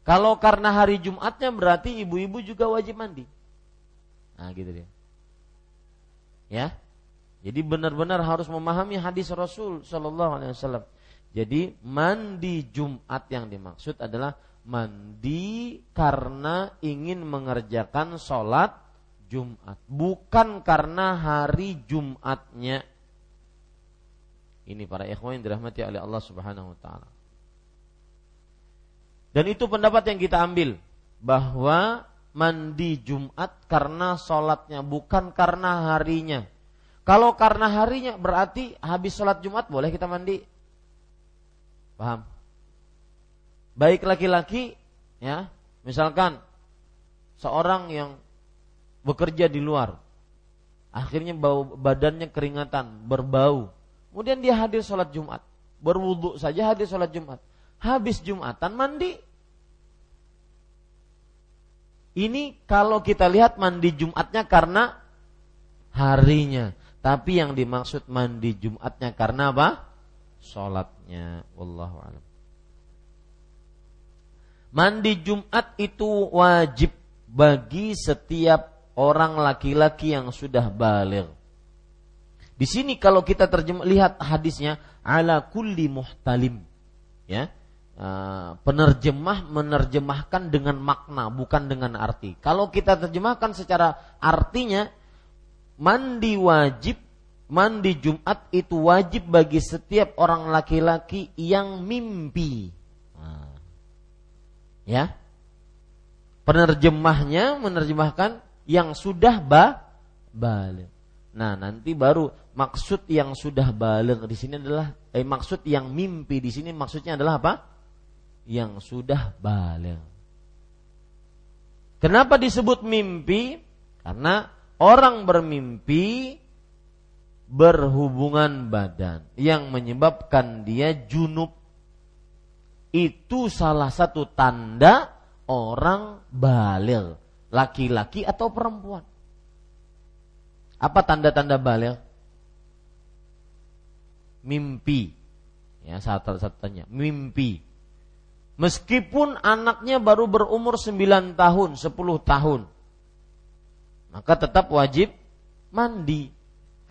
Kalau karena hari Jumatnya berarti ibu-ibu juga wajib mandi. Nah, gitu dia. Ya. Jadi benar-benar harus memahami hadis Rasul Shallallahu Alaihi Wasallam. Jadi mandi Jumat yang dimaksud adalah mandi karena ingin mengerjakan sholat Jumat, bukan karena hari Jumatnya. Ini para ikhwan yang dirahmati oleh Allah Subhanahu wa taala. Dan itu pendapat yang kita ambil bahwa mandi Jumat karena sholatnya bukan karena harinya. Kalau karena harinya berarti habis sholat Jumat boleh kita mandi Paham? Baik laki-laki ya, misalkan seorang yang bekerja di luar akhirnya bau badannya keringatan, berbau. Kemudian dia hadir sholat Jumat, berwudhu saja hadir sholat Jumat. Habis Jumatan mandi. Ini kalau kita lihat mandi Jumatnya karena harinya. Tapi yang dimaksud mandi Jumatnya karena apa? Sholatnya. Wallahu alam. Mandi Jumat itu wajib bagi setiap orang laki-laki yang sudah balik. Di sini kalau kita terjemah lihat hadisnya ala kulli muhtalim. Ya. Uh, penerjemah menerjemahkan dengan makna bukan dengan arti. Kalau kita terjemahkan secara artinya mandi wajib mandi Jumat itu wajib bagi setiap orang laki-laki yang mimpi. Nah. Ya. Penerjemahnya menerjemahkan yang sudah ba balik. Nah, nanti baru maksud yang sudah balik di sini adalah eh maksud yang mimpi di sini maksudnya adalah apa? Yang sudah balik. Kenapa disebut mimpi? Karena orang bermimpi berhubungan badan yang menyebabkan dia junub. Itu salah satu tanda orang balil laki-laki atau perempuan. Apa tanda-tanda balil? Mimpi. Ya satu satunya mimpi. Meskipun anaknya baru berumur 9 tahun 10 tahun maka tetap wajib mandi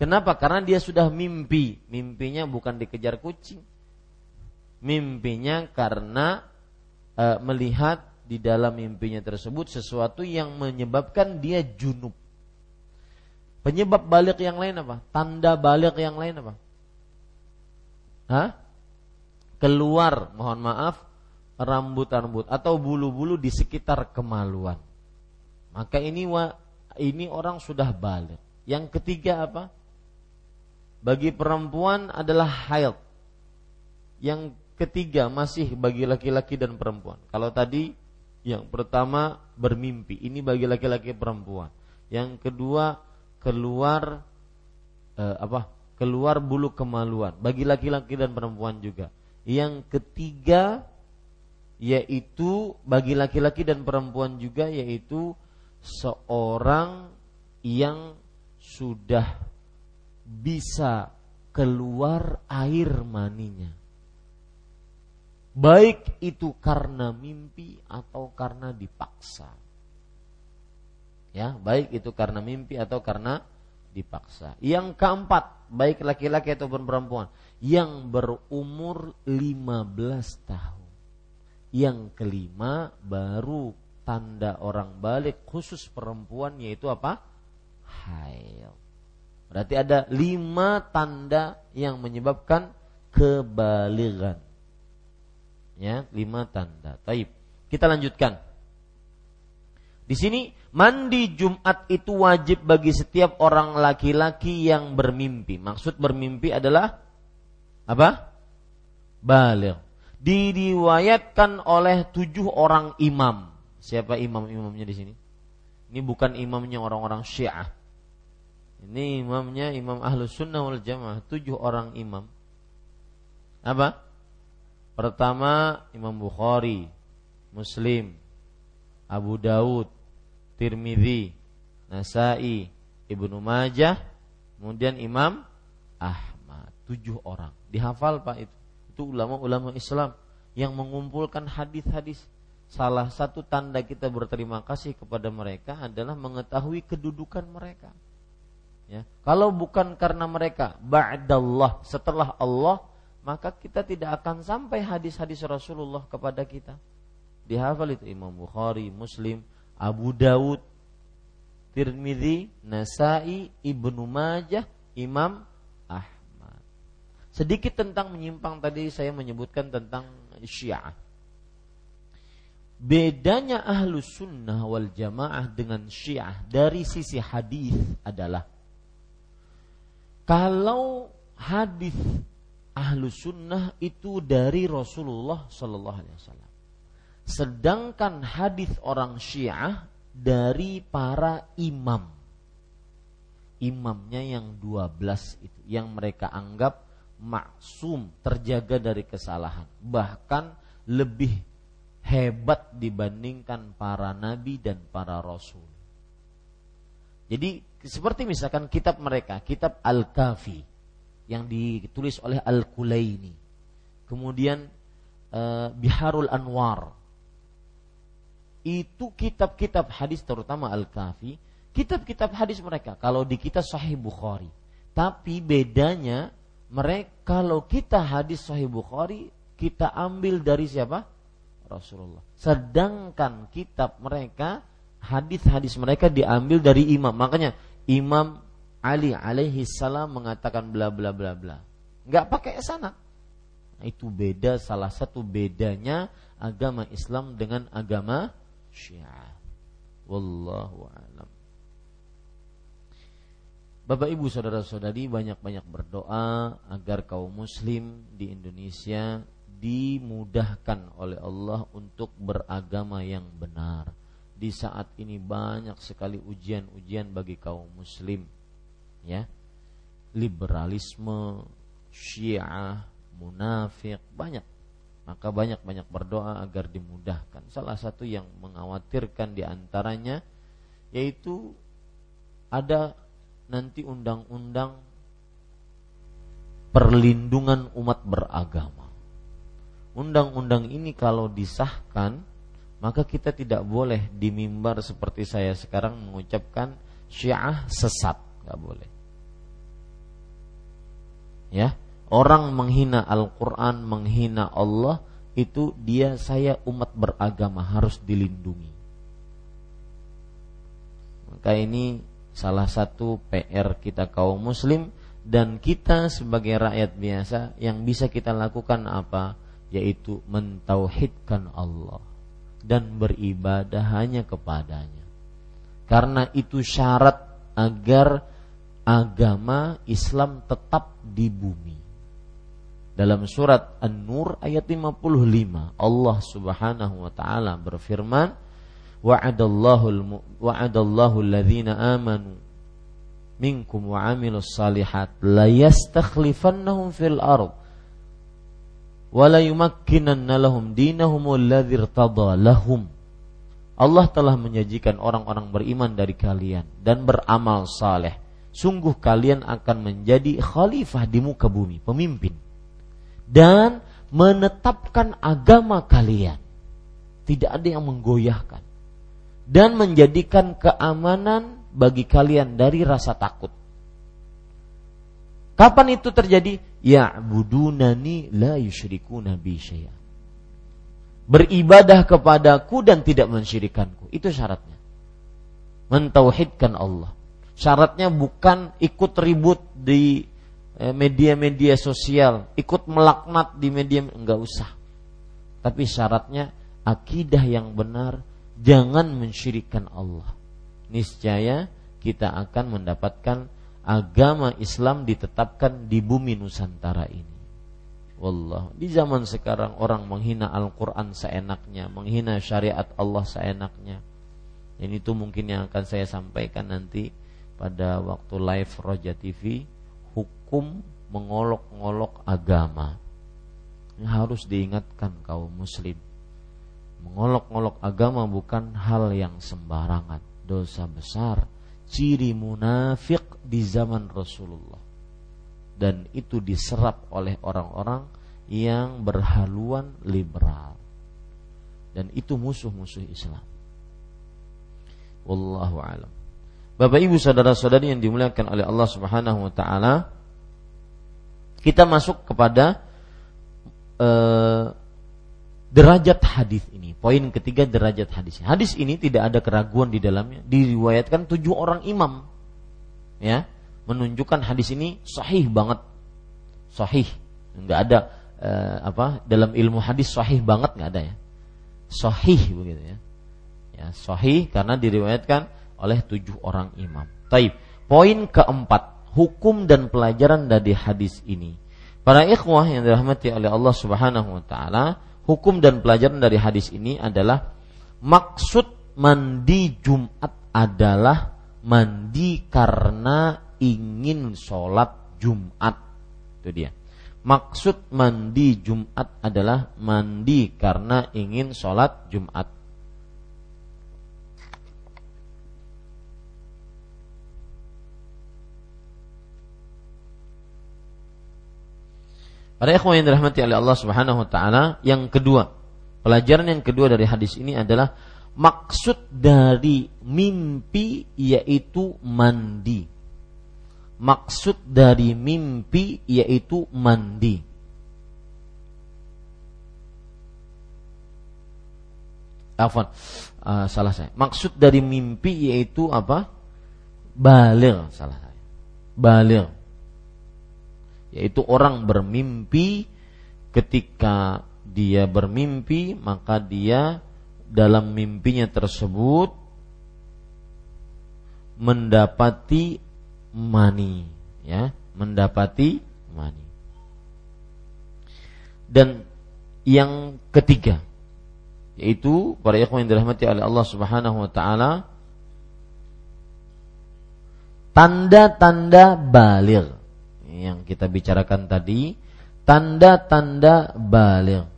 Kenapa? Karena dia sudah mimpi. Mimpinya bukan dikejar kucing. Mimpinya karena e, melihat di dalam mimpinya tersebut sesuatu yang menyebabkan dia junub. Penyebab balik yang lain apa? Tanda balik yang lain apa? Hah? Keluar, mohon maaf, rambut-rambut atau bulu-bulu di sekitar kemaluan. Maka ini ini orang sudah balik. Yang ketiga apa? Bagi perempuan adalah haid. Yang ketiga masih bagi laki-laki dan perempuan. Kalau tadi yang pertama bermimpi, ini bagi laki-laki perempuan. Yang kedua keluar eh, apa? keluar bulu kemaluan bagi laki-laki dan perempuan juga. Yang ketiga yaitu bagi laki-laki dan perempuan juga yaitu seorang yang sudah bisa keluar air maninya. Baik itu karena mimpi atau karena dipaksa. Ya, baik itu karena mimpi atau karena dipaksa. Yang keempat, baik laki-laki ataupun perempuan yang berumur 15 tahun. Yang kelima baru tanda orang balik khusus perempuan yaitu apa? Hail. Berarti ada lima tanda yang menyebabkan kebaligan. Ya, lima tanda. Taib. Kita lanjutkan. Di sini mandi Jumat itu wajib bagi setiap orang laki-laki yang bermimpi. Maksud bermimpi adalah apa? Balik. Diriwayatkan oleh tujuh orang imam. Siapa imam-imamnya di sini? Ini bukan imamnya orang-orang Syiah ini imamnya imam ahlus sunnah wal jamaah Tujuh orang imam. Apa? Pertama Imam Bukhari Muslim Abu Daud Tirmidzi Nasai Ibnu Majah Kemudian Imam Ahmad. Tujuh orang. Dihafal pak itu. Itu ulama-ulama Islam Yang mengumpulkan hadis-hadis. Salah satu tanda kita berterima kasih kepada mereka adalah mengetahui kedudukan mereka. Ya. Kalau bukan karena mereka ba'dallah setelah Allah maka kita tidak akan sampai hadis-hadis Rasulullah kepada kita. Dihafal itu Imam Bukhari, Muslim, Abu Dawud, Tirmidzi, Nasai, Ibnu Majah, Imam Ahmad. Sedikit tentang menyimpang tadi saya menyebutkan tentang Syiah. Bedanya ahlu sunnah wal jamaah dengan syiah dari sisi hadis adalah kalau hadis ahlu sunnah itu dari Rasulullah Sallallahu Alaihi Wasallam, sedangkan hadis orang Syiah dari para imam, imamnya yang 12 itu, yang mereka anggap maksum terjaga dari kesalahan, bahkan lebih hebat dibandingkan para nabi dan para rasul. Jadi seperti misalkan kitab mereka, kitab Al-Kafi yang ditulis oleh Al-Kulaini. Kemudian uh, Biharul Anwar. Itu kitab-kitab hadis terutama Al-Kafi, kitab-kitab hadis mereka kalau di kita Sahih Bukhari. Tapi bedanya mereka kalau kita hadis Sahih Bukhari kita ambil dari siapa? Rasulullah. Sedangkan kitab mereka hadis-hadis mereka diambil dari imam. Makanya Imam Ali alaihi salam mengatakan bla bla bla bla. Enggak pakai sanad. Nah, itu beda salah satu bedanya agama Islam dengan agama Syiah. Wallahu a'lam. Bapak Ibu saudara-saudari banyak-banyak berdoa agar kaum muslim di Indonesia dimudahkan oleh Allah untuk beragama yang benar di saat ini banyak sekali ujian-ujian bagi kaum muslim ya. Liberalisme syiah munafik banyak. Maka banyak-banyak berdoa agar dimudahkan. Salah satu yang mengkhawatirkan di antaranya yaitu ada nanti undang-undang perlindungan umat beragama. Undang-undang ini kalau disahkan maka kita tidak boleh di mimbar seperti saya sekarang mengucapkan syiah sesat, nggak boleh. Ya, orang menghina Al-Qur'an, menghina Allah itu dia saya umat beragama harus dilindungi. Maka ini salah satu PR kita kaum muslim dan kita sebagai rakyat biasa yang bisa kita lakukan apa? Yaitu mentauhidkan Allah dan beribadah hanya kepadanya. Karena itu syarat agar agama Islam tetap di bumi. Dalam surat An-Nur ayat 55 Allah Subhanahu wa taala berfirman wa'adallahu wa'adallahu alladhina amanu minkum wa amilus salihat la yastakhlifannahum fil ard wa la yumakkinanna lahum dinahum alladzi lahum Allah telah menyajikan orang-orang beriman dari kalian dan beramal saleh. Sungguh kalian akan menjadi khalifah di muka bumi, pemimpin. Dan menetapkan agama kalian. Tidak ada yang menggoyahkan. Dan menjadikan keamanan bagi kalian dari rasa takut. Kapan itu terjadi? Ya'budunani la yusyrikuna bi syai'an beribadah kepadaku dan tidak mensyirikanku. Itu syaratnya. Mentauhidkan Allah. Syaratnya bukan ikut ribut di eh, media-media sosial, ikut melaknat di media enggak usah. Tapi syaratnya akidah yang benar, jangan mensyirikan Allah. Niscaya kita akan mendapatkan agama Islam ditetapkan di bumi Nusantara ini. Wallah, di zaman sekarang orang menghina Al-Quran seenaknya, menghina syariat Allah seenaknya. Dan itu mungkin yang akan saya sampaikan nanti pada waktu live Roja TV, hukum mengolok-ngolok agama. Ini harus diingatkan kaum muslim. Mengolok-ngolok agama bukan hal yang sembarangan, dosa besar, ciri munafik di zaman Rasulullah dan itu diserap oleh orang-orang yang berhaluan liberal dan itu musuh-musuh Islam. Wallahu alam. Bapak Ibu saudara-saudari yang dimuliakan oleh Allah Subhanahu wa taala, kita masuk kepada uh, derajat hadis ini. Poin ketiga derajat hadis. Hadis ini tidak ada keraguan di dalamnya. Diriwayatkan tujuh orang imam. Ya, menunjukkan hadis ini sahih banget sahih nggak ada eh, apa dalam ilmu hadis sahih banget nggak ada ya sahih begitu ya ya sahih karena diriwayatkan oleh tujuh orang imam taib poin keempat hukum dan pelajaran dari hadis ini para ikhwah yang dirahmati oleh Allah Subhanahu wa taala hukum dan pelajaran dari hadis ini adalah maksud mandi Jumat adalah mandi karena ingin sholat Jumat. Itu dia. Maksud mandi Jumat adalah mandi karena ingin sholat Jumat. Pada ikhwan yang dirahmati oleh Allah Subhanahu wa taala, yang kedua, pelajaran yang kedua dari hadis ini adalah maksud dari mimpi yaitu mandi maksud dari mimpi yaitu mandi. Afwan, uh, salah saya. Maksud dari mimpi yaitu apa? Balir, salah saya. Balir. Yaitu orang bermimpi. Ketika dia bermimpi maka dia dalam mimpinya tersebut mendapati mani ya mendapati mani dan yang ketiga yaitu para ikhwan yang dirahmati oleh Allah Subhanahu wa taala tanda-tanda balir yang kita bicarakan tadi tanda-tanda balir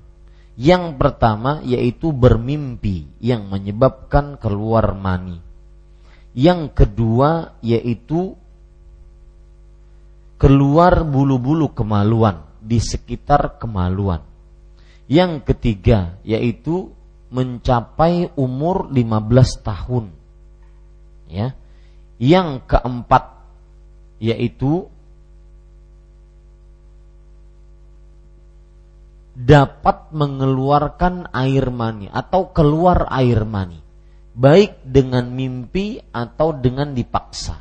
yang pertama yaitu bermimpi yang menyebabkan keluar mani yang kedua yaitu keluar bulu-bulu kemaluan di sekitar kemaluan. Yang ketiga yaitu mencapai umur 15 tahun. Ya. Yang keempat yaitu dapat mengeluarkan air mani atau keluar air mani. Baik dengan mimpi atau dengan dipaksa.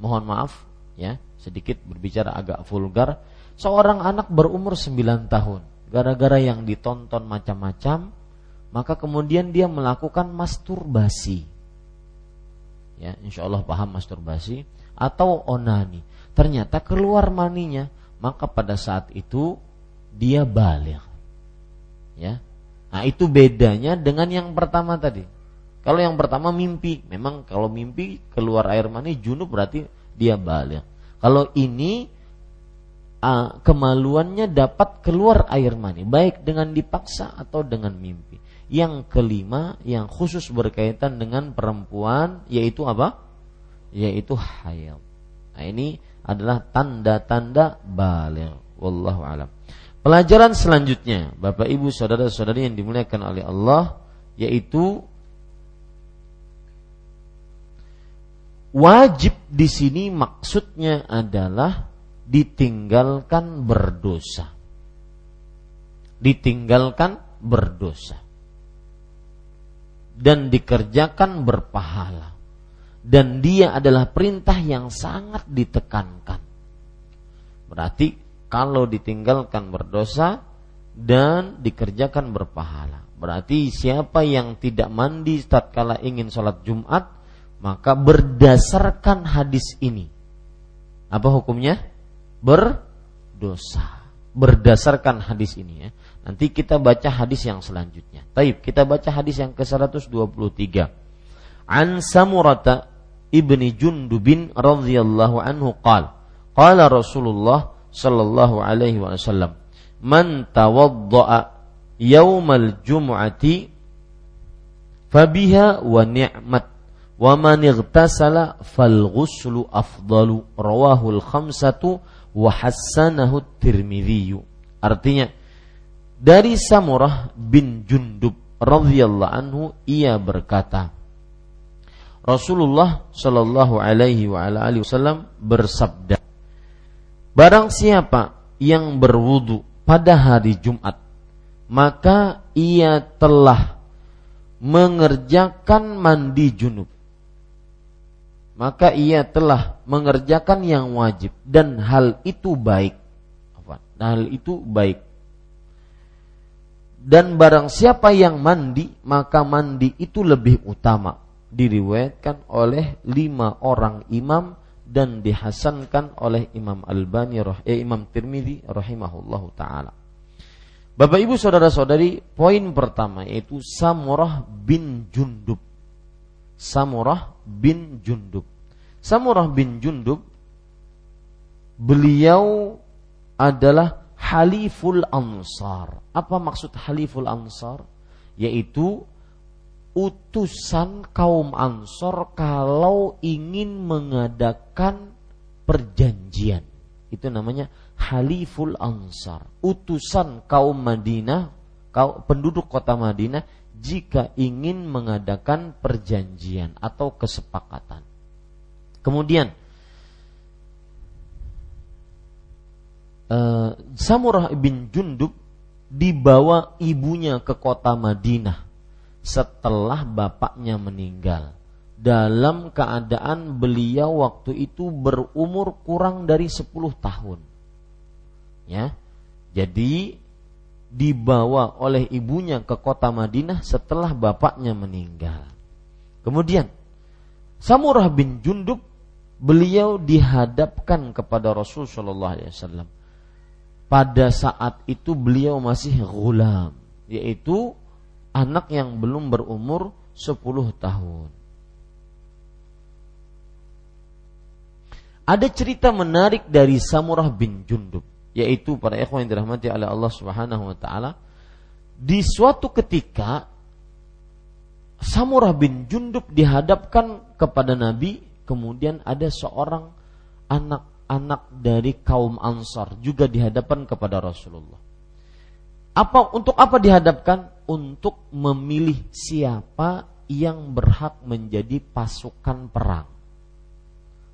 Mohon maaf, ya sedikit berbicara agak vulgar. Seorang anak berumur 9 tahun gara-gara yang ditonton macam-macam maka kemudian dia melakukan masturbasi. Ya insya Allah paham masturbasi. Atau onani. Ternyata keluar maninya maka pada saat itu dia balik ya nah itu bedanya dengan yang pertama tadi Kalau yang pertama mimpi, memang kalau mimpi keluar air mani junub berarti dia balik. Kalau ini uh, kemaluannya dapat keluar air mani, baik dengan dipaksa atau dengan mimpi. Yang kelima yang khusus berkaitan dengan perempuan yaitu apa? Yaitu haid. Nah, ini adalah tanda-tanda balik. Wallahu alam. Pelajaran selanjutnya, Bapak Ibu saudara-saudari yang dimuliakan oleh Allah yaitu wajib di sini maksudnya adalah ditinggalkan berdosa. Ditinggalkan berdosa. Dan dikerjakan berpahala. Dan dia adalah perintah yang sangat ditekankan. Berarti kalau ditinggalkan berdosa dan dikerjakan berpahala. Berarti siapa yang tidak mandi tatkala ingin sholat Jumat, maka berdasarkan hadis ini, apa hukumnya? Berdosa. Berdasarkan hadis ini ya. Nanti kita baca hadis yang selanjutnya. Taib, kita baca hadis yang ke-123. An Samurata ibni Jundubin radhiyallahu anhu qala qala Rasulullah sallallahu alaihi wasallam. Man tawadda'a yaumal jum'ati fabiha wa ni'mat wa man ightasala fal ghuslu afdalu. Rawahul khamsatu wa hassanahu tirmidzi artinya dari Samurah bin Jundub radhiyallahu anhu ia berkata Rasulullah Shallallahu alaihi wa wasallam bersabda Barang siapa yang berwudu pada hari Jumat, maka ia telah mengerjakan mandi junub. Maka ia telah mengerjakan yang wajib dan hal itu baik. Hal itu baik. Dan barang siapa yang mandi, maka mandi itu lebih utama. Diriwayatkan oleh lima orang imam dan dihasankan oleh Imam Albani eh, Imam Tirmidzi rahimahullahu taala. Bapak Ibu saudara-saudari, poin pertama yaitu Samurah bin Jundub. Samurah bin Jundub. Samurah bin Jundub beliau adalah Haliful Ansar. Apa maksud Haliful Ansar? Yaitu utusan kaum Ansor kalau ingin mengadakan perjanjian. Itu namanya Haliful Ansar. Utusan kaum Madinah, kaum penduduk kota Madinah jika ingin mengadakan perjanjian atau kesepakatan. Kemudian uh, Samurah bin Jundub dibawa ibunya ke kota Madinah setelah bapaknya meninggal dalam keadaan beliau waktu itu berumur kurang dari 10 tahun. Ya. Jadi dibawa oleh ibunya ke kota Madinah setelah bapaknya meninggal. Kemudian Samurah bin Jundub beliau dihadapkan kepada Rasul Shallallahu Alaihi Wasallam. Pada saat itu beliau masih gulam, yaitu anak yang belum berumur 10 tahun. Ada cerita menarik dari Samurah bin Jundub, yaitu para ikhwan yang dirahmati oleh Allah Subhanahu wa taala. Di suatu ketika Samurah bin Jundub dihadapkan kepada Nabi, kemudian ada seorang anak-anak dari kaum Ansar juga dihadapkan kepada Rasulullah. Apa untuk apa dihadapkan? Untuk memilih siapa yang berhak menjadi pasukan perang.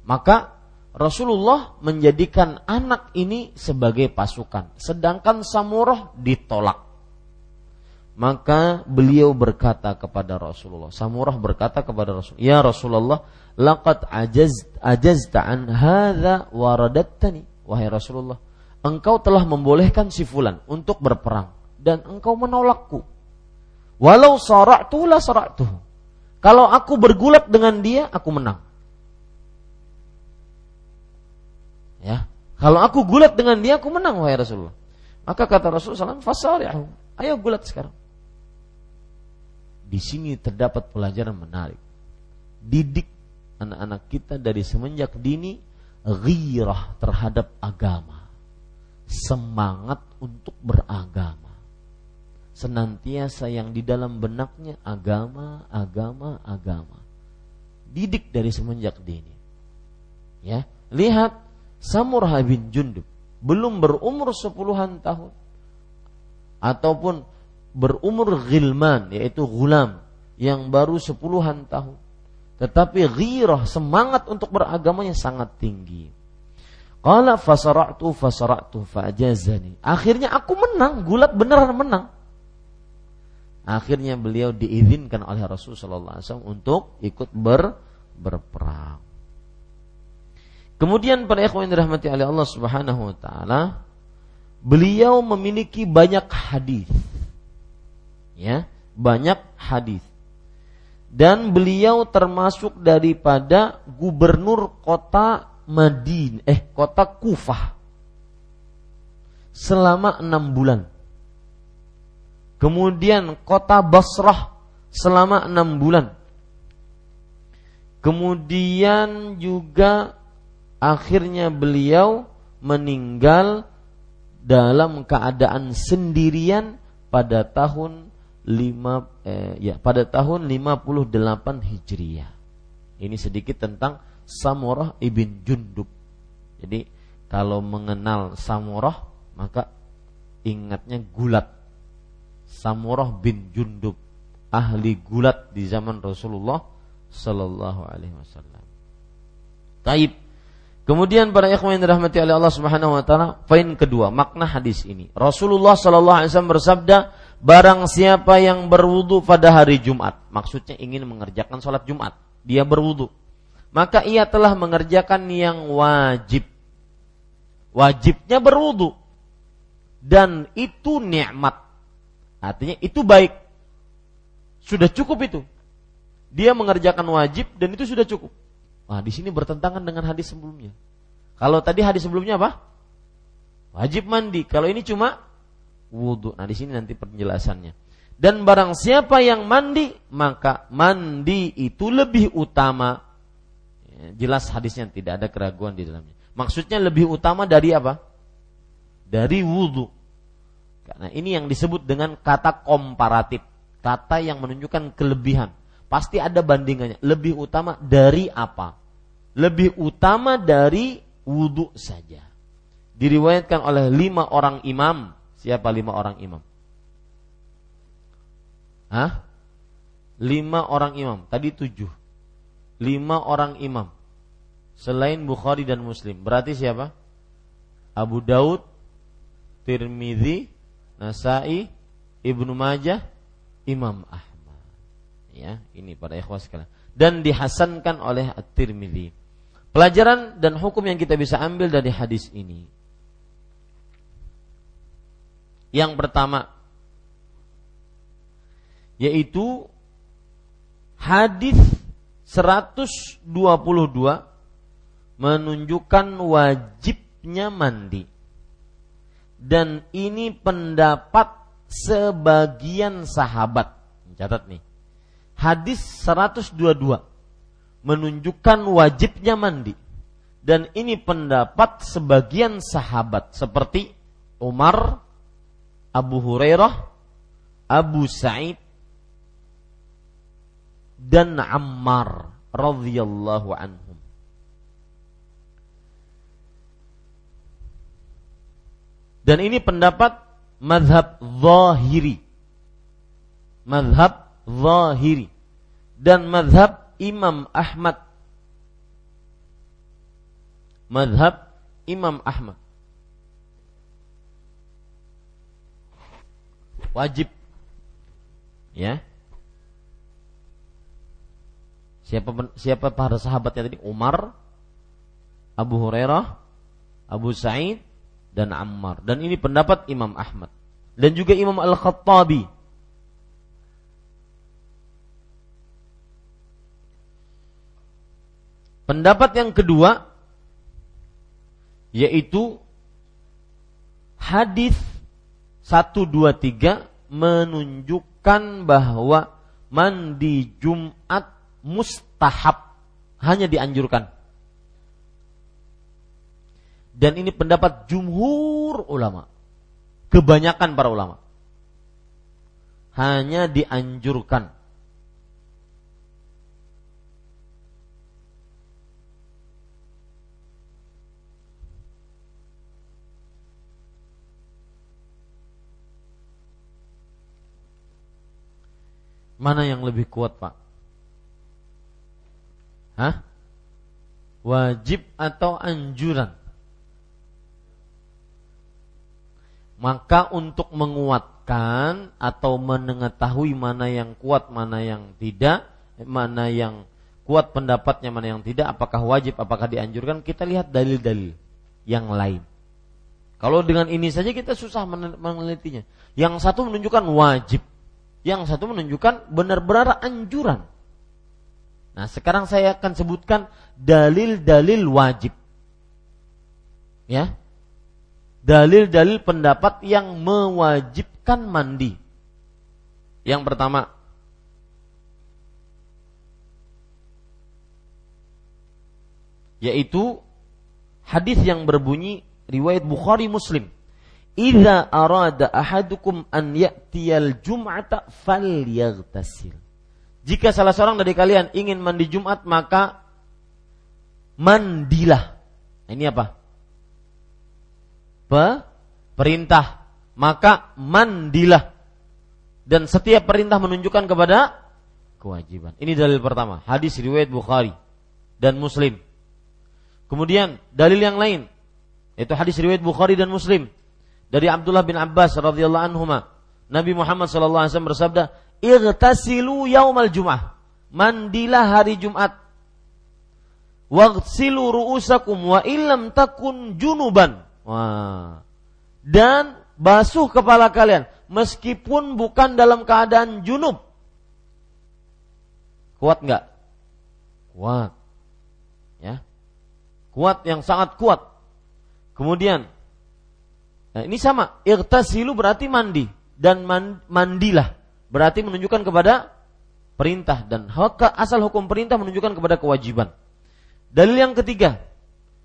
Maka Rasulullah menjadikan anak ini sebagai pasukan, sedangkan Samurah ditolak. Maka beliau berkata kepada Rasulullah, Samurah berkata kepada Rasulullah, "Ya Rasulullah, laqad ajaz ajazta an hadza waradattani." Wahai Rasulullah, engkau telah membolehkan si fulan untuk berperang dan engkau menolakku. Walau sara'tu la sara'tu. Kalau aku bergulat dengan dia, aku menang. Ya, kalau aku gulat dengan dia, aku menang wahai Rasulullah. Maka kata Rasulullah SAW, fasari'ahu. Ayo gulat sekarang. di sini terdapat pelajaran menarik. Didik anak-anak kita dari semenjak dini ghirah terhadap agama. Semangat untuk beragama. Senantiasa yang di dalam benaknya agama, agama, agama. Didik dari semenjak dini. Ya, lihat Samurah bin Jundub belum berumur sepuluhan tahun ataupun berumur gilman yaitu gulam yang baru sepuluhan tahun tetapi ghirah semangat untuk beragamanya sangat tinggi Qala fasara'tu fasara'tu fa'jazani. Akhirnya aku menang, gulat beneran menang. Akhirnya beliau diizinkan oleh Rasulullah SAW untuk ikut ber, berperang. Kemudian para ikhwan dirahmati oleh Allah Subhanahu wa taala, beliau memiliki banyak hadis. Ya banyak hadis. Dan beliau termasuk daripada gubernur kota Madin eh kota Kufah. Selama enam bulan kemudian kota Basrah selama enam bulan kemudian juga akhirnya beliau meninggal dalam keadaan sendirian pada tahun lima eh, ya pada tahun 58 Hijriah. Ini sedikit tentang Samurah ibn Jundub. Jadi kalau mengenal Samurah maka ingatnya gulat. Samurah bin Jundub ahli gulat di zaman Rasulullah sallallahu alaihi wasallam. Taib. Kemudian para ikhwan yang dirahmati oleh Allah Subhanahu wa taala, poin kedua, makna hadis ini. Rasulullah sallallahu alaihi wasallam bersabda, Barang siapa yang berwudu pada hari Jumat, maksudnya ingin mengerjakan sholat Jumat, dia berwudu, maka ia telah mengerjakan yang wajib. Wajibnya berwudu dan itu nikmat. Artinya itu baik. Sudah cukup itu. Dia mengerjakan wajib dan itu sudah cukup. Wah, di sini bertentangan dengan hadis sebelumnya. Kalau tadi hadis sebelumnya apa? Wajib mandi. Kalau ini cuma wudhu. Nah di sini nanti penjelasannya. Dan barang siapa yang mandi, maka mandi itu lebih utama. Ya, jelas hadisnya tidak ada keraguan di dalamnya. Maksudnya lebih utama dari apa? Dari wudhu. Karena ini yang disebut dengan kata komparatif. Kata yang menunjukkan kelebihan. Pasti ada bandingannya. Lebih utama dari apa? Lebih utama dari wudhu saja. Diriwayatkan oleh lima orang imam Siapa lima orang imam? Hah? Lima orang imam. Tadi tujuh. Lima orang imam. Selain Bukhari dan Muslim. Berarti siapa? Abu Daud, Tirmidzi, Nasai, Ibnu Majah, Imam Ahmad. Ya, ini pada ikhwas sekalian. Dan dihasankan oleh At-Tirmidzi. Pelajaran dan hukum yang kita bisa ambil dari hadis ini yang pertama yaitu hadis 122 menunjukkan wajibnya mandi. Dan ini pendapat sebagian sahabat. Catat nih. Hadis 122 menunjukkan wajibnya mandi. Dan ini pendapat sebagian sahabat seperti Umar, Abu Hurairah, Abu Sa'id dan Ammar radhiyallahu anhum. Dan ini pendapat madhab zahiri. Madhab zahiri. Dan madhab Imam Ahmad. Madhab Imam Ahmad. wajib ya siapa siapa para sahabatnya tadi Umar Abu Hurairah Abu Sa'id dan Ammar. Dan ini pendapat Imam Ahmad. Dan juga Imam Al-Khattabi. Pendapat yang kedua yaitu hadis 1 2 3 menunjukkan bahwa mandi Jumat mustahab, hanya dianjurkan. Dan ini pendapat jumhur ulama. Kebanyakan para ulama. Hanya dianjurkan. Mana yang lebih kuat, Pak? Hah? Wajib atau anjuran? Maka untuk menguatkan atau mengetahui mana yang kuat, mana yang tidak, mana yang kuat pendapatnya, mana yang tidak, apakah wajib, apakah dianjurkan, kita lihat dalil-dalil yang lain. Kalau dengan ini saja kita susah menelitinya. Yang satu menunjukkan wajib, yang satu menunjukkan benar-benar anjuran. Nah, sekarang saya akan sebutkan dalil-dalil wajib. Ya. Dalil-dalil pendapat yang mewajibkan mandi. Yang pertama, yaitu hadis yang berbunyi riwayat Bukhari Muslim Idza arada ahadukum an ya'tiyal jum'ata falyaghtasil. Jika salah seorang dari kalian ingin mandi Jumat maka mandilah. Nah, ini apa? Pe perintah. Maka mandilah. Dan setiap perintah menunjukkan kepada kewajiban. Ini dalil pertama, hadis riwayat Bukhari dan Muslim. Kemudian dalil yang lain yaitu hadis riwayat Bukhari dan Muslim dari Abdullah bin Abbas radhiyallahu anhu Nabi Muhammad sallallahu alaihi wasallam bersabda, "Igtasilu yaumal jum'ah." Mandilah hari Jumat. Waghsilu ru'usakum wa illam takun junuban. Wah. Dan basuh kepala kalian meskipun bukan dalam keadaan junub. Kuat enggak? Kuat. Ya. Kuat yang sangat kuat. Kemudian Nah, ini sama, irtasilu berarti mandi dan mandilah berarti menunjukkan kepada perintah dan asal hukum perintah menunjukkan kepada kewajiban. Dalil yang ketiga,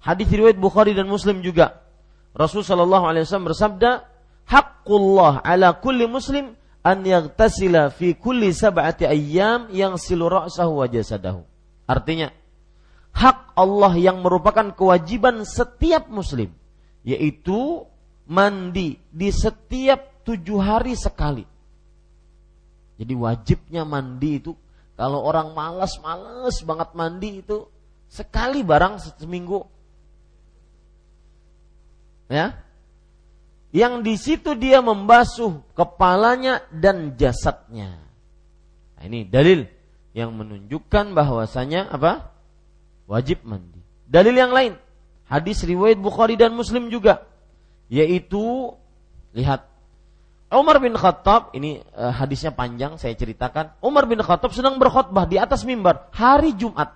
hadis riwayat Bukhari dan Muslim juga. Rasul sallallahu alaihi wasallam bersabda, "Haqqullah ala kulli muslim an yaghtasila fi kulli sab'ati ayyam yang ra'sahu wa jasadahu." Artinya, hak Allah yang merupakan kewajiban setiap muslim yaitu mandi di setiap tujuh hari sekali. Jadi wajibnya mandi itu kalau orang malas-malas banget mandi itu sekali barang seminggu. Ya. Yang di situ dia membasuh kepalanya dan jasadnya. Nah, ini dalil yang menunjukkan bahwasanya apa? Wajib mandi. Dalil yang lain, hadis riwayat Bukhari dan Muslim juga yaitu lihat Umar bin Khattab ini uh, hadisnya panjang saya ceritakan Umar bin Khattab sedang berkhutbah di atas mimbar hari Jumat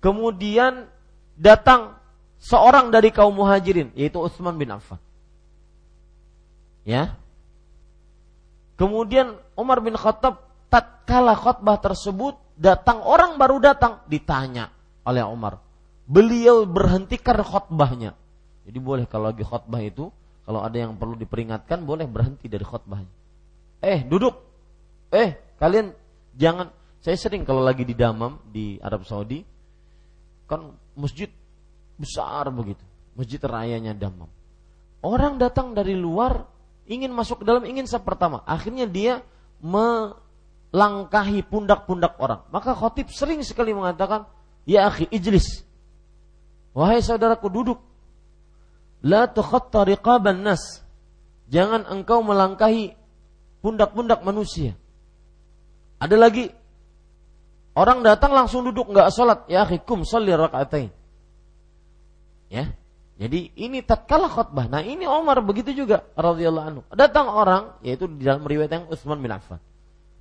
kemudian datang seorang dari kaum muhajirin yaitu Utsman bin Affan. Ya. Kemudian Umar bin Khattab tatkala khutbah tersebut datang orang baru datang ditanya oleh Umar. Beliau berhentikan khutbahnya. Jadi boleh kalau lagi khutbah itu, kalau ada yang perlu diperingatkan boleh berhenti dari khutbahnya. Eh, duduk. Eh, kalian jangan. Saya sering kalau lagi di Damam di Arab Saudi kan masjid besar begitu. Masjid rayanya Damam. Orang datang dari luar ingin masuk ke dalam ingin sah pertama. Akhirnya dia melangkahi pundak-pundak orang. Maka khotib sering sekali mengatakan, "Ya akhi, ijlis." Wahai saudaraku duduk. La tukhatta riqaban nas. Jangan engkau melangkahi pundak-pundak manusia. Ada lagi orang datang langsung duduk nggak sholat ya hikum sholli rakaatain. Ya, jadi ini tatkala khutbah. Nah ini Omar begitu juga radhiyallahu anhu. Datang orang yaitu di dalam riwayat yang Utsman bin Affan.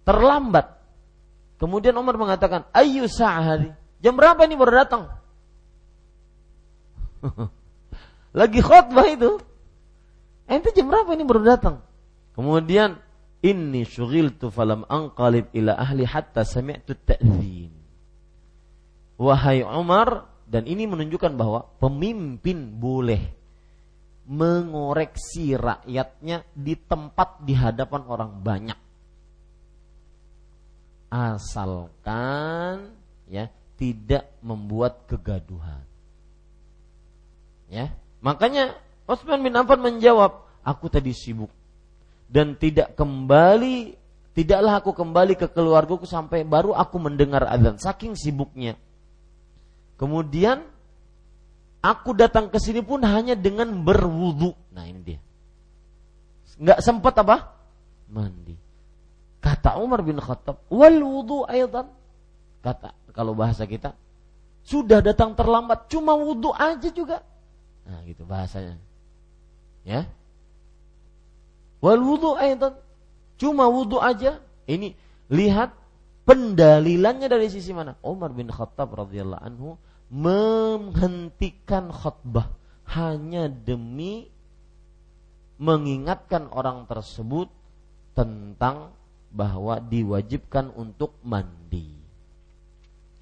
Terlambat. Kemudian Omar mengatakan, "Ayu sa'hari?" Jam berapa ini baru datang? [laughs] Lagi khutbah itu. Ente jam berapa ini baru datang? Kemudian Inni syughiltu falam anqalib ila ahli hatta sami'tu ta'zin. Wahai Umar, dan ini menunjukkan bahwa pemimpin boleh mengoreksi rakyatnya di tempat di hadapan orang banyak. Asalkan ya tidak membuat kegaduhan. Ya, makanya Utsman bin Affan menjawab, aku tadi sibuk dan tidak kembali tidaklah aku kembali ke keluargaku sampai baru aku mendengar azan saking sibuknya kemudian aku datang ke sini pun hanya dengan berwudu. Nah ini dia. Nggak sempat apa? Mandi. Kata Umar bin Khattab wal wudu ayat kata kalau bahasa kita sudah datang terlambat cuma wudu aja juga. Nah gitu bahasanya. Ya? Wal wudu aidan. Cuma wudu aja. Ini lihat pendalilannya dari sisi mana? Umar bin Khattab radhiyallahu anhu menghentikan khutbah hanya demi mengingatkan orang tersebut tentang bahwa diwajibkan untuk mandi.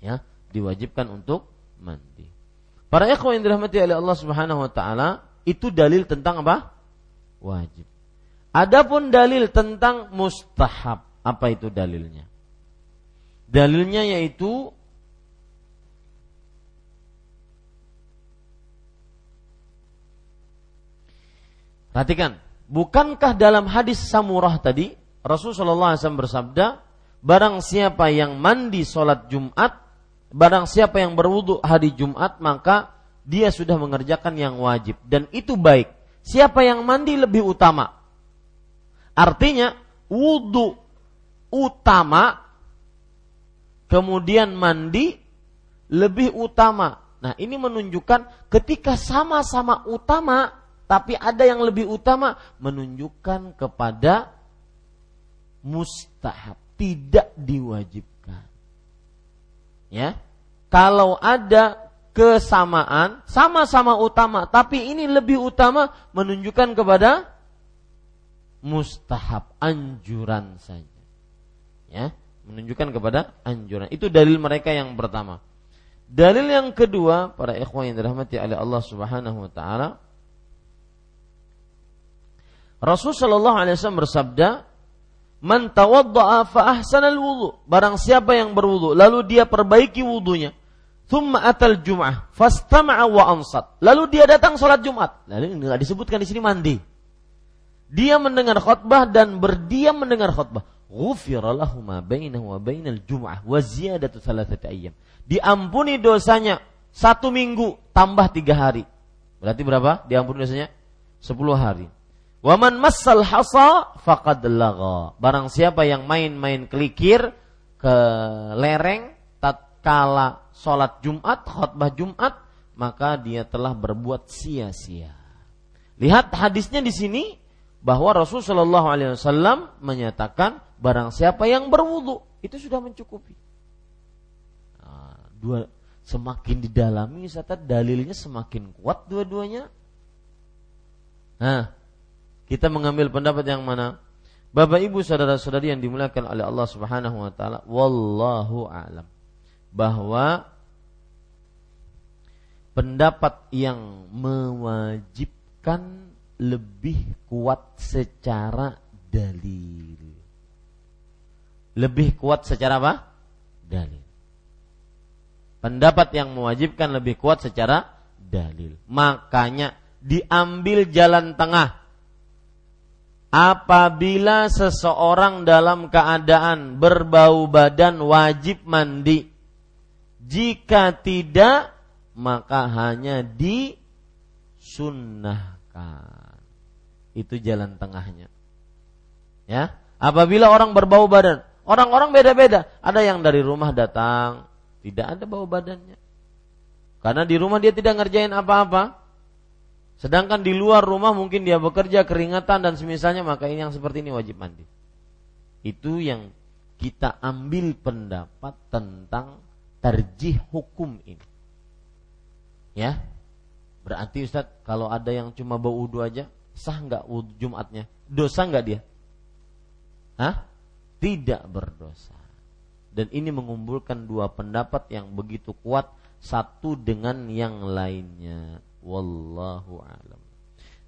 Ya, diwajibkan untuk mandi. Para ikhwan yang dirahmati oleh Allah Subhanahu wa taala, itu dalil tentang apa? Wajib. Adapun dalil tentang mustahab, apa itu dalilnya? Dalilnya yaitu Perhatikan, bukankah dalam hadis Samurah tadi Rasulullah SAW bersabda, barang siapa yang mandi sholat Jumat, barang siapa yang berwudu hari Jumat, maka dia sudah mengerjakan yang wajib dan itu baik. Siapa yang mandi lebih utama? Artinya wudhu utama kemudian mandi lebih utama. Nah, ini menunjukkan ketika sama-sama utama tapi ada yang lebih utama menunjukkan kepada mustahab, tidak diwajibkan. Ya. Kalau ada kesamaan, sama-sama utama, tapi ini lebih utama menunjukkan kepada mustahab anjuran saja. Ya, menunjukkan kepada anjuran. Itu dalil mereka yang pertama. Dalil yang kedua, para ikhwan yang dirahmati oleh Allah Subhanahu wa taala, Rasul sallallahu alaihi wasallam bersabda, "Man tawaddaa fa ahsana al-wudu." Barang siapa yang berwudu lalu dia perbaiki wudunya, thumma atal jum'ah fastama'a wa ansat. Lalu dia datang salat Jumat. Lalu enggak disebutkan di sini mandi dia mendengar khutbah dan berdiam mendengar khutbah. Ghufira lahu ma bainahu wa bainal jum'ah wa ziyadatu thalathati ayyam. Diampuni dosanya satu minggu tambah tiga hari. Berarti berapa? Diampuni dosanya sepuluh hari. Waman massal hasa faqad lagha. Barang siapa yang main-main kelikir ke lereng tatkala salat Jumat, khutbah Jumat, maka dia telah berbuat sia-sia. Lihat hadisnya di sini bahwa Rasul Shallallahu Alaihi Wasallam menyatakan barang siapa yang berwudu itu sudah mencukupi. Nah, dua semakin didalami kata dalilnya semakin kuat dua-duanya. Nah, kita mengambil pendapat yang mana? Bapak Ibu saudara-saudari yang dimuliakan oleh Allah Subhanahu wa taala, wallahu alam. Bahwa pendapat yang mewajibkan lebih kuat secara dalil. Lebih kuat secara apa? Dalil. Pendapat yang mewajibkan lebih kuat secara dalil. Makanya diambil jalan tengah. Apabila seseorang dalam keadaan berbau badan wajib mandi. Jika tidak, maka hanya disunnahkan itu jalan tengahnya. Ya, apabila orang berbau badan, orang-orang beda-beda. Ada yang dari rumah datang, tidak ada bau badannya. Karena di rumah dia tidak ngerjain apa-apa. Sedangkan di luar rumah mungkin dia bekerja keringatan dan semisalnya maka ini yang seperti ini wajib mandi. Itu yang kita ambil pendapat tentang terjih hukum ini. Ya. Berarti Ustaz kalau ada yang cuma bau udu aja sah nggak wudhu Jumatnya? Dosa nggak dia? Hah? Tidak berdosa. Dan ini mengumpulkan dua pendapat yang begitu kuat satu dengan yang lainnya. Wallahu alam.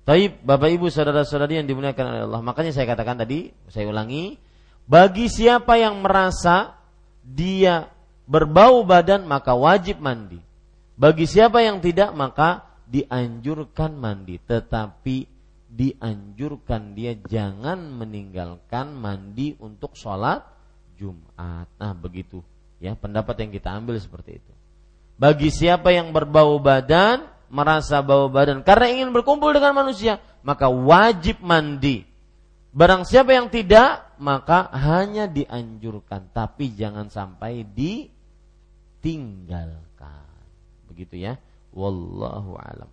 Taib, Bapak Ibu saudara-saudari yang dimuliakan oleh Allah. Makanya saya katakan tadi, saya ulangi, bagi siapa yang merasa dia berbau badan maka wajib mandi. Bagi siapa yang tidak maka dianjurkan mandi, tetapi dianjurkan dia jangan meninggalkan mandi untuk sholat Jumat. Nah begitu ya pendapat yang kita ambil seperti itu. Bagi siapa yang berbau badan merasa bau badan karena ingin berkumpul dengan manusia, maka wajib mandi. Barang siapa yang tidak, maka hanya dianjurkan, tapi jangan sampai ditinggalkan. Begitu ya. Wallahu alam.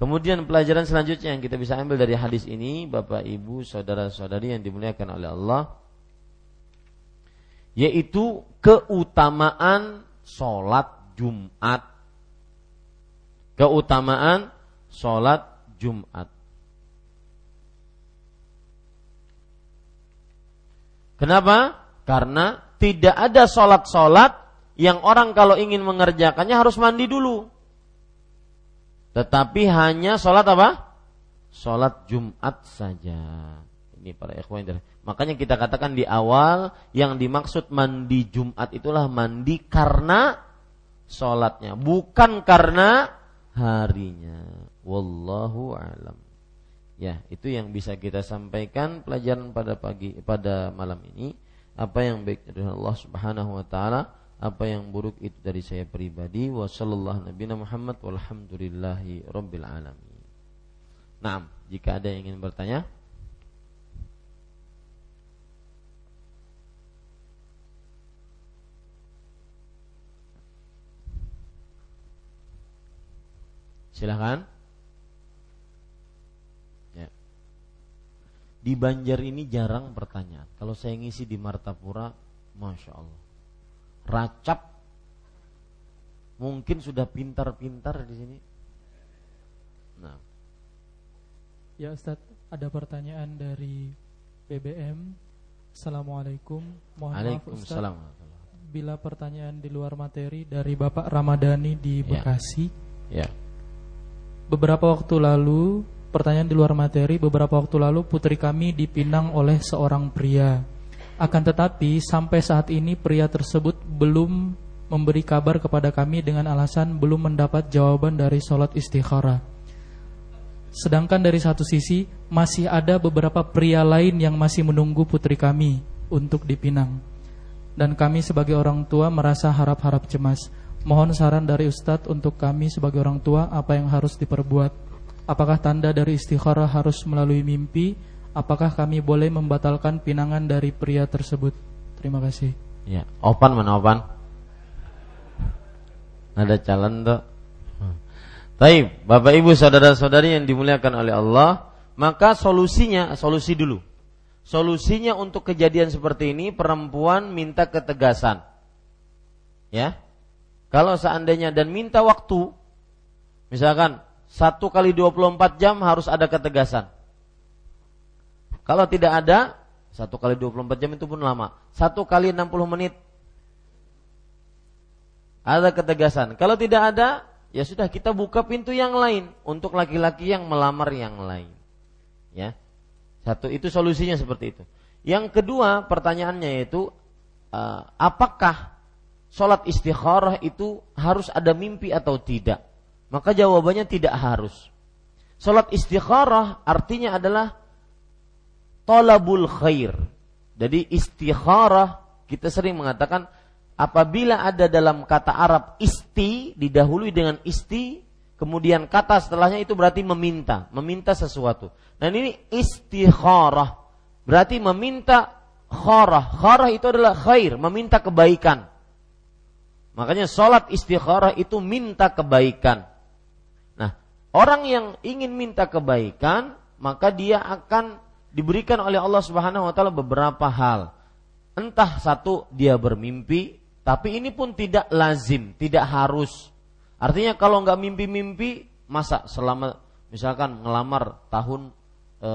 Kemudian pelajaran selanjutnya yang kita bisa ambil dari hadis ini, Bapak Ibu, saudara-saudari yang dimuliakan oleh Allah, yaitu keutamaan sholat Jumat keutamaan sholat Jumat. Kenapa? Karena tidak ada sholat-sholat yang orang kalau ingin mengerjakannya harus mandi dulu. Tetapi hanya sholat apa? Sholat Jumat saja. Ini para ikhwan Makanya kita katakan di awal yang dimaksud mandi Jumat itulah mandi karena sholatnya, bukan karena harinya. Wallahu alam. Ya, itu yang bisa kita sampaikan pelajaran pada pagi pada malam ini. Apa yang baik dari Allah Subhanahu wa taala, apa yang buruk itu dari saya pribadi. Wa sallallahu nabiyana Muhammad walhamdulillahi rabbil alamin. Nah, jika ada yang ingin bertanya, Silahkan. Ya. Di Banjar ini jarang pertanyaan. Kalau saya ngisi di Martapura, masya Allah, racap. Mungkin sudah pintar-pintar di sini. Nah. Ya Ustadz, ada pertanyaan dari BBM. Assalamualaikum. Mohon maaf Ustadz. Bila pertanyaan di luar materi dari Bapak Ramadhani di ya. Bekasi. Ya. ya beberapa waktu lalu, pertanyaan di luar materi, beberapa waktu lalu putri kami dipinang oleh seorang pria. Akan tetapi sampai saat ini pria tersebut belum memberi kabar kepada kami dengan alasan belum mendapat jawaban dari sholat istikharah. Sedangkan dari satu sisi masih ada beberapa pria lain yang masih menunggu putri kami untuk dipinang. Dan kami sebagai orang tua merasa harap-harap cemas. Mohon saran dari Ustadz untuk kami sebagai orang tua apa yang harus diperbuat. Apakah tanda dari istikharah harus melalui mimpi? Apakah kami boleh membatalkan pinangan dari pria tersebut? Terima kasih. Ya, opan mana opan? Ada calon tuh. Taib, Bapak Ibu saudara-saudari yang dimuliakan oleh Allah, maka solusinya, solusi dulu. Solusinya untuk kejadian seperti ini perempuan minta ketegasan. Ya, kalau seandainya dan minta waktu, misalkan satu kali 24 jam harus ada ketegasan. Kalau tidak ada, satu kali 24 jam itu pun lama. Satu kali 60 menit ada ketegasan. Kalau tidak ada, ya sudah kita buka pintu yang lain untuk laki-laki yang melamar yang lain. Ya. Satu itu solusinya seperti itu. Yang kedua pertanyaannya yaitu uh, apakah sholat istikharah itu harus ada mimpi atau tidak? Maka jawabannya tidak harus. Sholat istikharah artinya adalah tolabul khair. Jadi istikharah kita sering mengatakan apabila ada dalam kata Arab isti didahului dengan isti kemudian kata setelahnya itu berarti meminta, meminta sesuatu. Dan ini istikharah berarti meminta kharah. Kharah itu adalah khair, meminta kebaikan. Makanya sholat istikharah itu minta kebaikan. Nah, orang yang ingin minta kebaikan, maka dia akan diberikan oleh Allah Subhanahu wa taala beberapa hal. Entah satu dia bermimpi, tapi ini pun tidak lazim, tidak harus. Artinya kalau nggak mimpi-mimpi, masa selama misalkan ngelamar tahun e,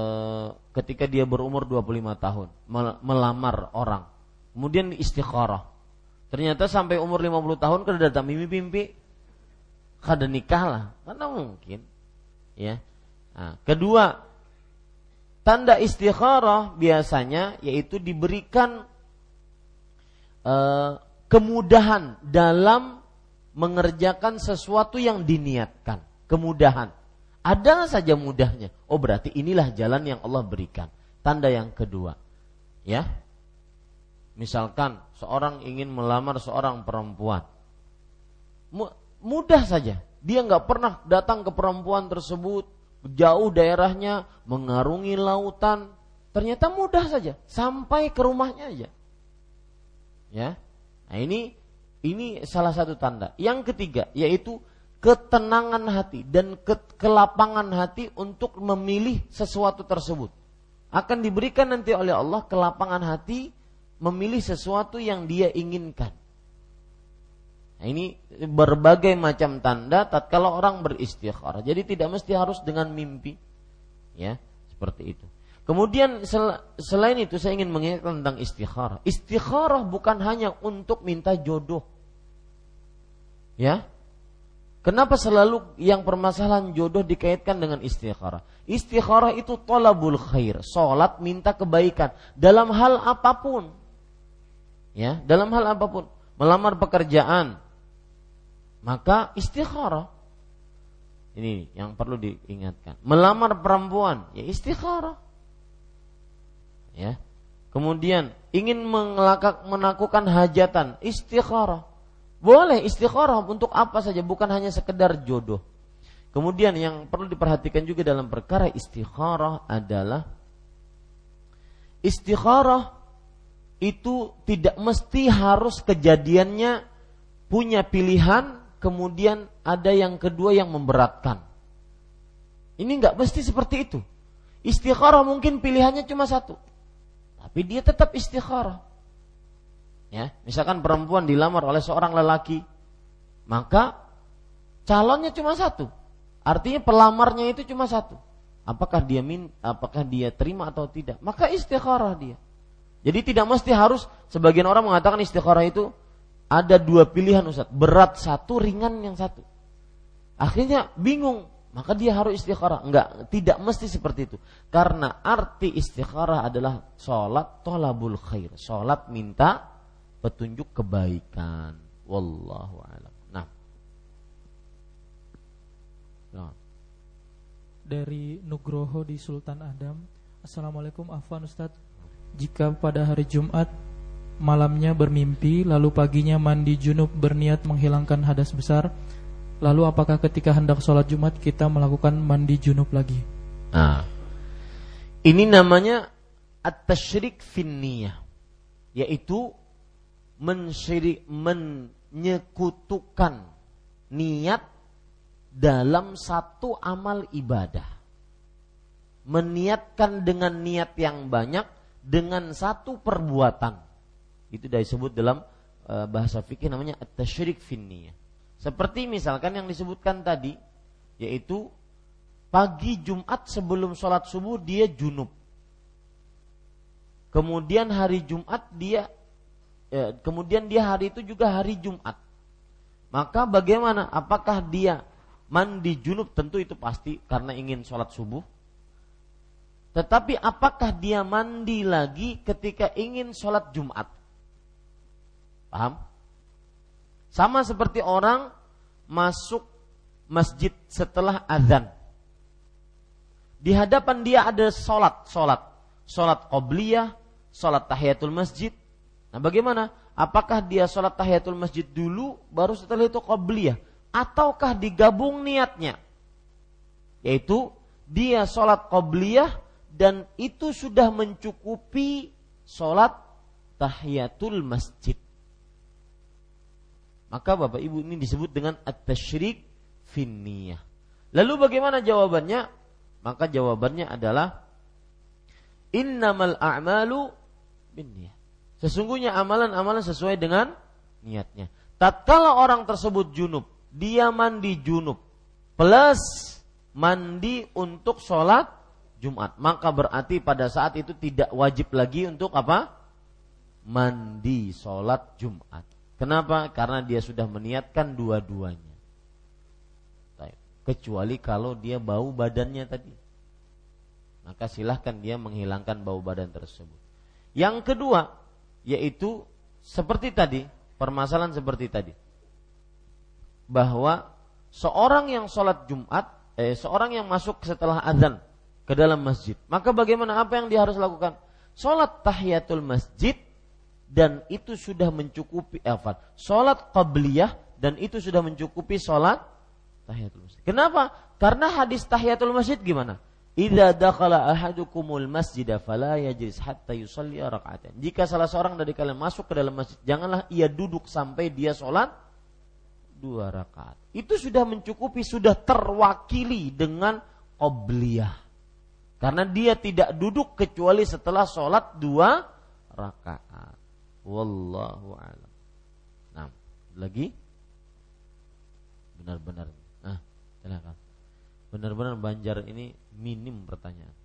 ketika dia berumur 25 tahun melamar orang. Kemudian istikharah. Ternyata sampai umur 50 tahun kada datang mimpi-mimpi kada nikah lah. Mana mungkin. Ya. Nah, kedua, tanda istikharah biasanya yaitu diberikan e, kemudahan dalam mengerjakan sesuatu yang diniatkan. Kemudahan. Ada saja mudahnya. Oh berarti inilah jalan yang Allah berikan. Tanda yang kedua. Ya. Misalkan seorang ingin melamar seorang perempuan. Mudah saja. Dia nggak pernah datang ke perempuan tersebut. Jauh daerahnya. Mengarungi lautan. Ternyata mudah saja. Sampai ke rumahnya aja. Ya. Nah ini ini salah satu tanda. Yang ketiga yaitu ketenangan hati dan ke kelapangan hati untuk memilih sesuatu tersebut. Akan diberikan nanti oleh Allah kelapangan hati memilih sesuatu yang dia inginkan. Nah, ini berbagai macam tanda tatkala orang beristikharah. Jadi tidak mesti harus dengan mimpi. Ya, seperti itu. Kemudian sel selain itu saya ingin mengingatkan tentang istikharah. Istikharah bukan hanya untuk minta jodoh. Ya, Kenapa selalu yang permasalahan jodoh dikaitkan dengan istikharah? Istikharah itu tolabul khair, salat minta kebaikan dalam hal apa pun. Ya, dalam hal apa pun, melamar pekerjaan, maka istikharah. Ini yang perlu diingatkan. Melamar perempuan, ya istikharah. Ya. Kemudian ingin melakukan hajatan, istikharah boleh istikharah untuk apa saja, bukan hanya sekedar jodoh. Kemudian yang perlu diperhatikan juga dalam perkara istikharah adalah istikharah itu tidak mesti harus kejadiannya punya pilihan, kemudian ada yang kedua yang memberatkan. Ini nggak mesti seperti itu. Istikharah mungkin pilihannya cuma satu, tapi dia tetap istikharah. Ya, misalkan perempuan dilamar oleh seorang lelaki, maka calonnya cuma satu. Artinya pelamarnya itu cuma satu. Apakah dia min, apakah dia terima atau tidak? Maka istikharah dia. Jadi tidak mesti harus sebagian orang mengatakan istikharah itu ada dua pilihan Ustaz, berat satu, ringan yang satu. Akhirnya bingung, maka dia harus istikharah. Enggak, tidak mesti seperti itu. Karena arti istikharah adalah sholat tolabul khair. Sholat minta petunjuk kebaikan. Wallahu a'lam. Nah. nah. Dari Nugroho di Sultan Adam. Assalamualaikum Afwan Ustaz. Jika pada hari Jumat malamnya bermimpi lalu paginya mandi junub berniat menghilangkan hadas besar, lalu apakah ketika hendak sholat Jumat kita melakukan mandi junub lagi? Nah, ini namanya at-tasyrik finniyah, yaitu mensyirik menyekutukan niat dalam satu amal ibadah. Meniatkan dengan niat yang banyak dengan satu perbuatan. Itu disebut dalam e, bahasa fikih namanya at-tasyrik finniyah. Seperti misalkan yang disebutkan tadi yaitu pagi Jumat sebelum sholat subuh dia junub. Kemudian hari Jumat dia ya, kemudian dia hari itu juga hari Jumat. Maka bagaimana? Apakah dia mandi junub? Tentu itu pasti karena ingin sholat subuh. Tetapi apakah dia mandi lagi ketika ingin sholat Jumat? Paham? Sama seperti orang masuk masjid setelah azan. Di hadapan dia ada sholat, sholat, sholat qobliyah, sholat tahiyatul masjid, Nah bagaimana? Apakah dia sholat tahiyatul masjid dulu baru setelah itu qabliyah ataukah digabung niatnya? Yaitu dia sholat qabliyah dan itu sudah mencukupi sholat tahiyatul masjid. Maka Bapak Ibu ini disebut dengan at-tasyrik finniyah. Lalu bagaimana jawabannya? Maka jawabannya adalah innamal a'malu binniyah. Sesungguhnya amalan-amalan sesuai dengan niatnya. Tatkala orang tersebut junub, dia mandi junub plus mandi untuk sholat Jumat. Maka berarti pada saat itu tidak wajib lagi untuk apa? Mandi sholat Jumat. Kenapa? Karena dia sudah meniatkan dua-duanya. Kecuali kalau dia bau badannya tadi. Maka silahkan dia menghilangkan bau badan tersebut. Yang kedua, yaitu seperti tadi, permasalahan seperti tadi. Bahwa seorang yang sholat Jumat, eh, seorang yang masuk setelah azan ke dalam masjid, maka bagaimana apa yang dia harus lakukan? Sholat tahiyatul masjid dan itu sudah mencukupi apa? Eh, sholat qabliyah dan itu sudah mencukupi sholat tahiyatul masjid. Kenapa? Karena hadis tahiyatul masjid gimana? Idza dakhala ahadukumul masjid fala yajlis hatta yusalli raka'atan. Jika salah seorang dari kalian masuk ke dalam masjid, janganlah ia duduk sampai dia sholat dua rakaat. Itu sudah mencukupi, sudah terwakili dengan obliyah. Karena dia tidak duduk kecuali setelah sholat dua rakaat. Wallahu a'lam. Nah, lagi benar-benar. Nah, silakan benar-benar Banjar ini minim pertanyaan.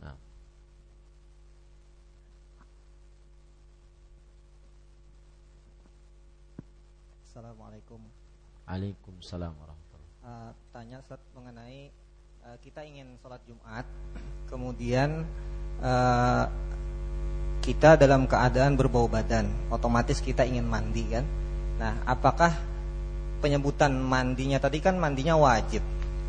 Nah. Assalamualaikum. Waalaikumsalam warahmatullahi uh, Tanya Ustaz mengenai kita ingin sholat Jumat, kemudian uh, kita dalam keadaan berbau badan, otomatis kita ingin mandi kan? Nah, apakah penyebutan mandinya tadi kan mandinya wajib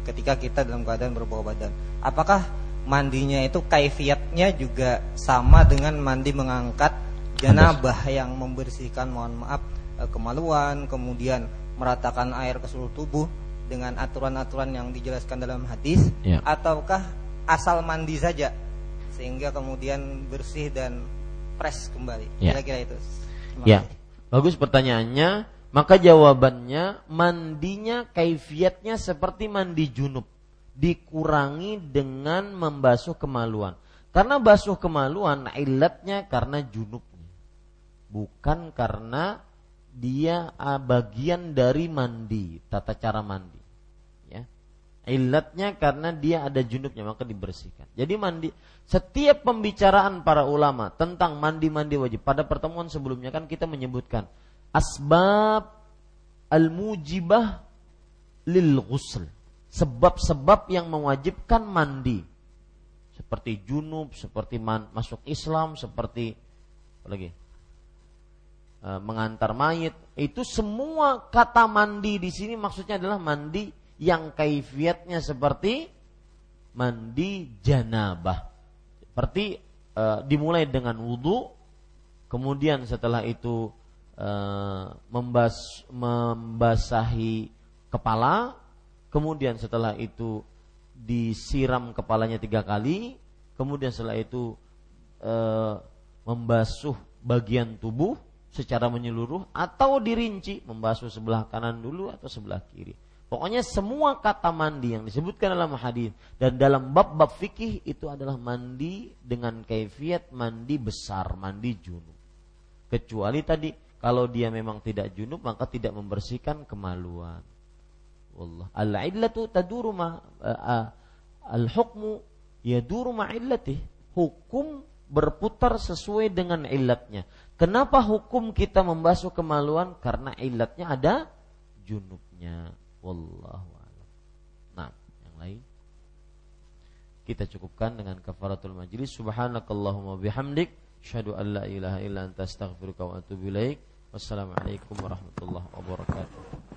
ketika kita dalam keadaan berbau badan. Apakah mandinya itu kaifiatnya juga sama dengan mandi mengangkat janabah yang membersihkan mohon maaf eh, kemaluan, kemudian meratakan air ke seluruh tubuh dengan aturan-aturan yang dijelaskan dalam hadis ya. ataukah asal mandi saja sehingga kemudian bersih dan fresh kembali. Ya. Kira-kira itu. Ya. Bagus pertanyaannya maka jawabannya mandinya kaifiatnya seperti mandi junub. Dikurangi dengan membasuh kemaluan. Karena basuh kemaluan ilatnya karena junubnya. Bukan karena dia ah, bagian dari mandi, tata cara mandi. Ya. Ilatnya karena dia ada junubnya maka dibersihkan. Jadi mandi setiap pembicaraan para ulama tentang mandi-mandi wajib pada pertemuan sebelumnya kan kita menyebutkan asbab al-mujibah lil ghusl. Sebab-sebab yang mewajibkan mandi. Seperti junub, seperti man, masuk Islam, seperti apa lagi? E, mengantar mayit. Itu semua kata mandi di sini maksudnya adalah mandi yang kaifiatnya seperti mandi janabah. Seperti e, dimulai dengan wudhu, kemudian setelah itu Eh, membas, membasahi kepala, kemudian setelah itu disiram kepalanya tiga kali, kemudian setelah itu e, membasuh bagian tubuh secara menyeluruh atau dirinci membasuh sebelah kanan dulu atau sebelah kiri. Pokoknya semua kata mandi yang disebutkan dalam hadis dan dalam bab-bab fikih itu adalah mandi dengan kaifiat mandi besar, mandi junub. Kecuali tadi kalau dia memang tidak junub maka tidak membersihkan kemaluan. Wallah. Al-illatu taduru ma uh, al-hukmu yaduru ma illatih. Hukum berputar sesuai dengan illatnya. Kenapa hukum kita membasuh kemaluan? Karena illatnya ada junubnya. Wallahu a'lam. Nah, yang lain kita cukupkan dengan kafaratul majlis subhanakallahumma bihamdik asyhadu an la ilaha illa anta astaghfiruka wa atubu ilaik Wassalamualaikum warahmatullahi wabarakatuh.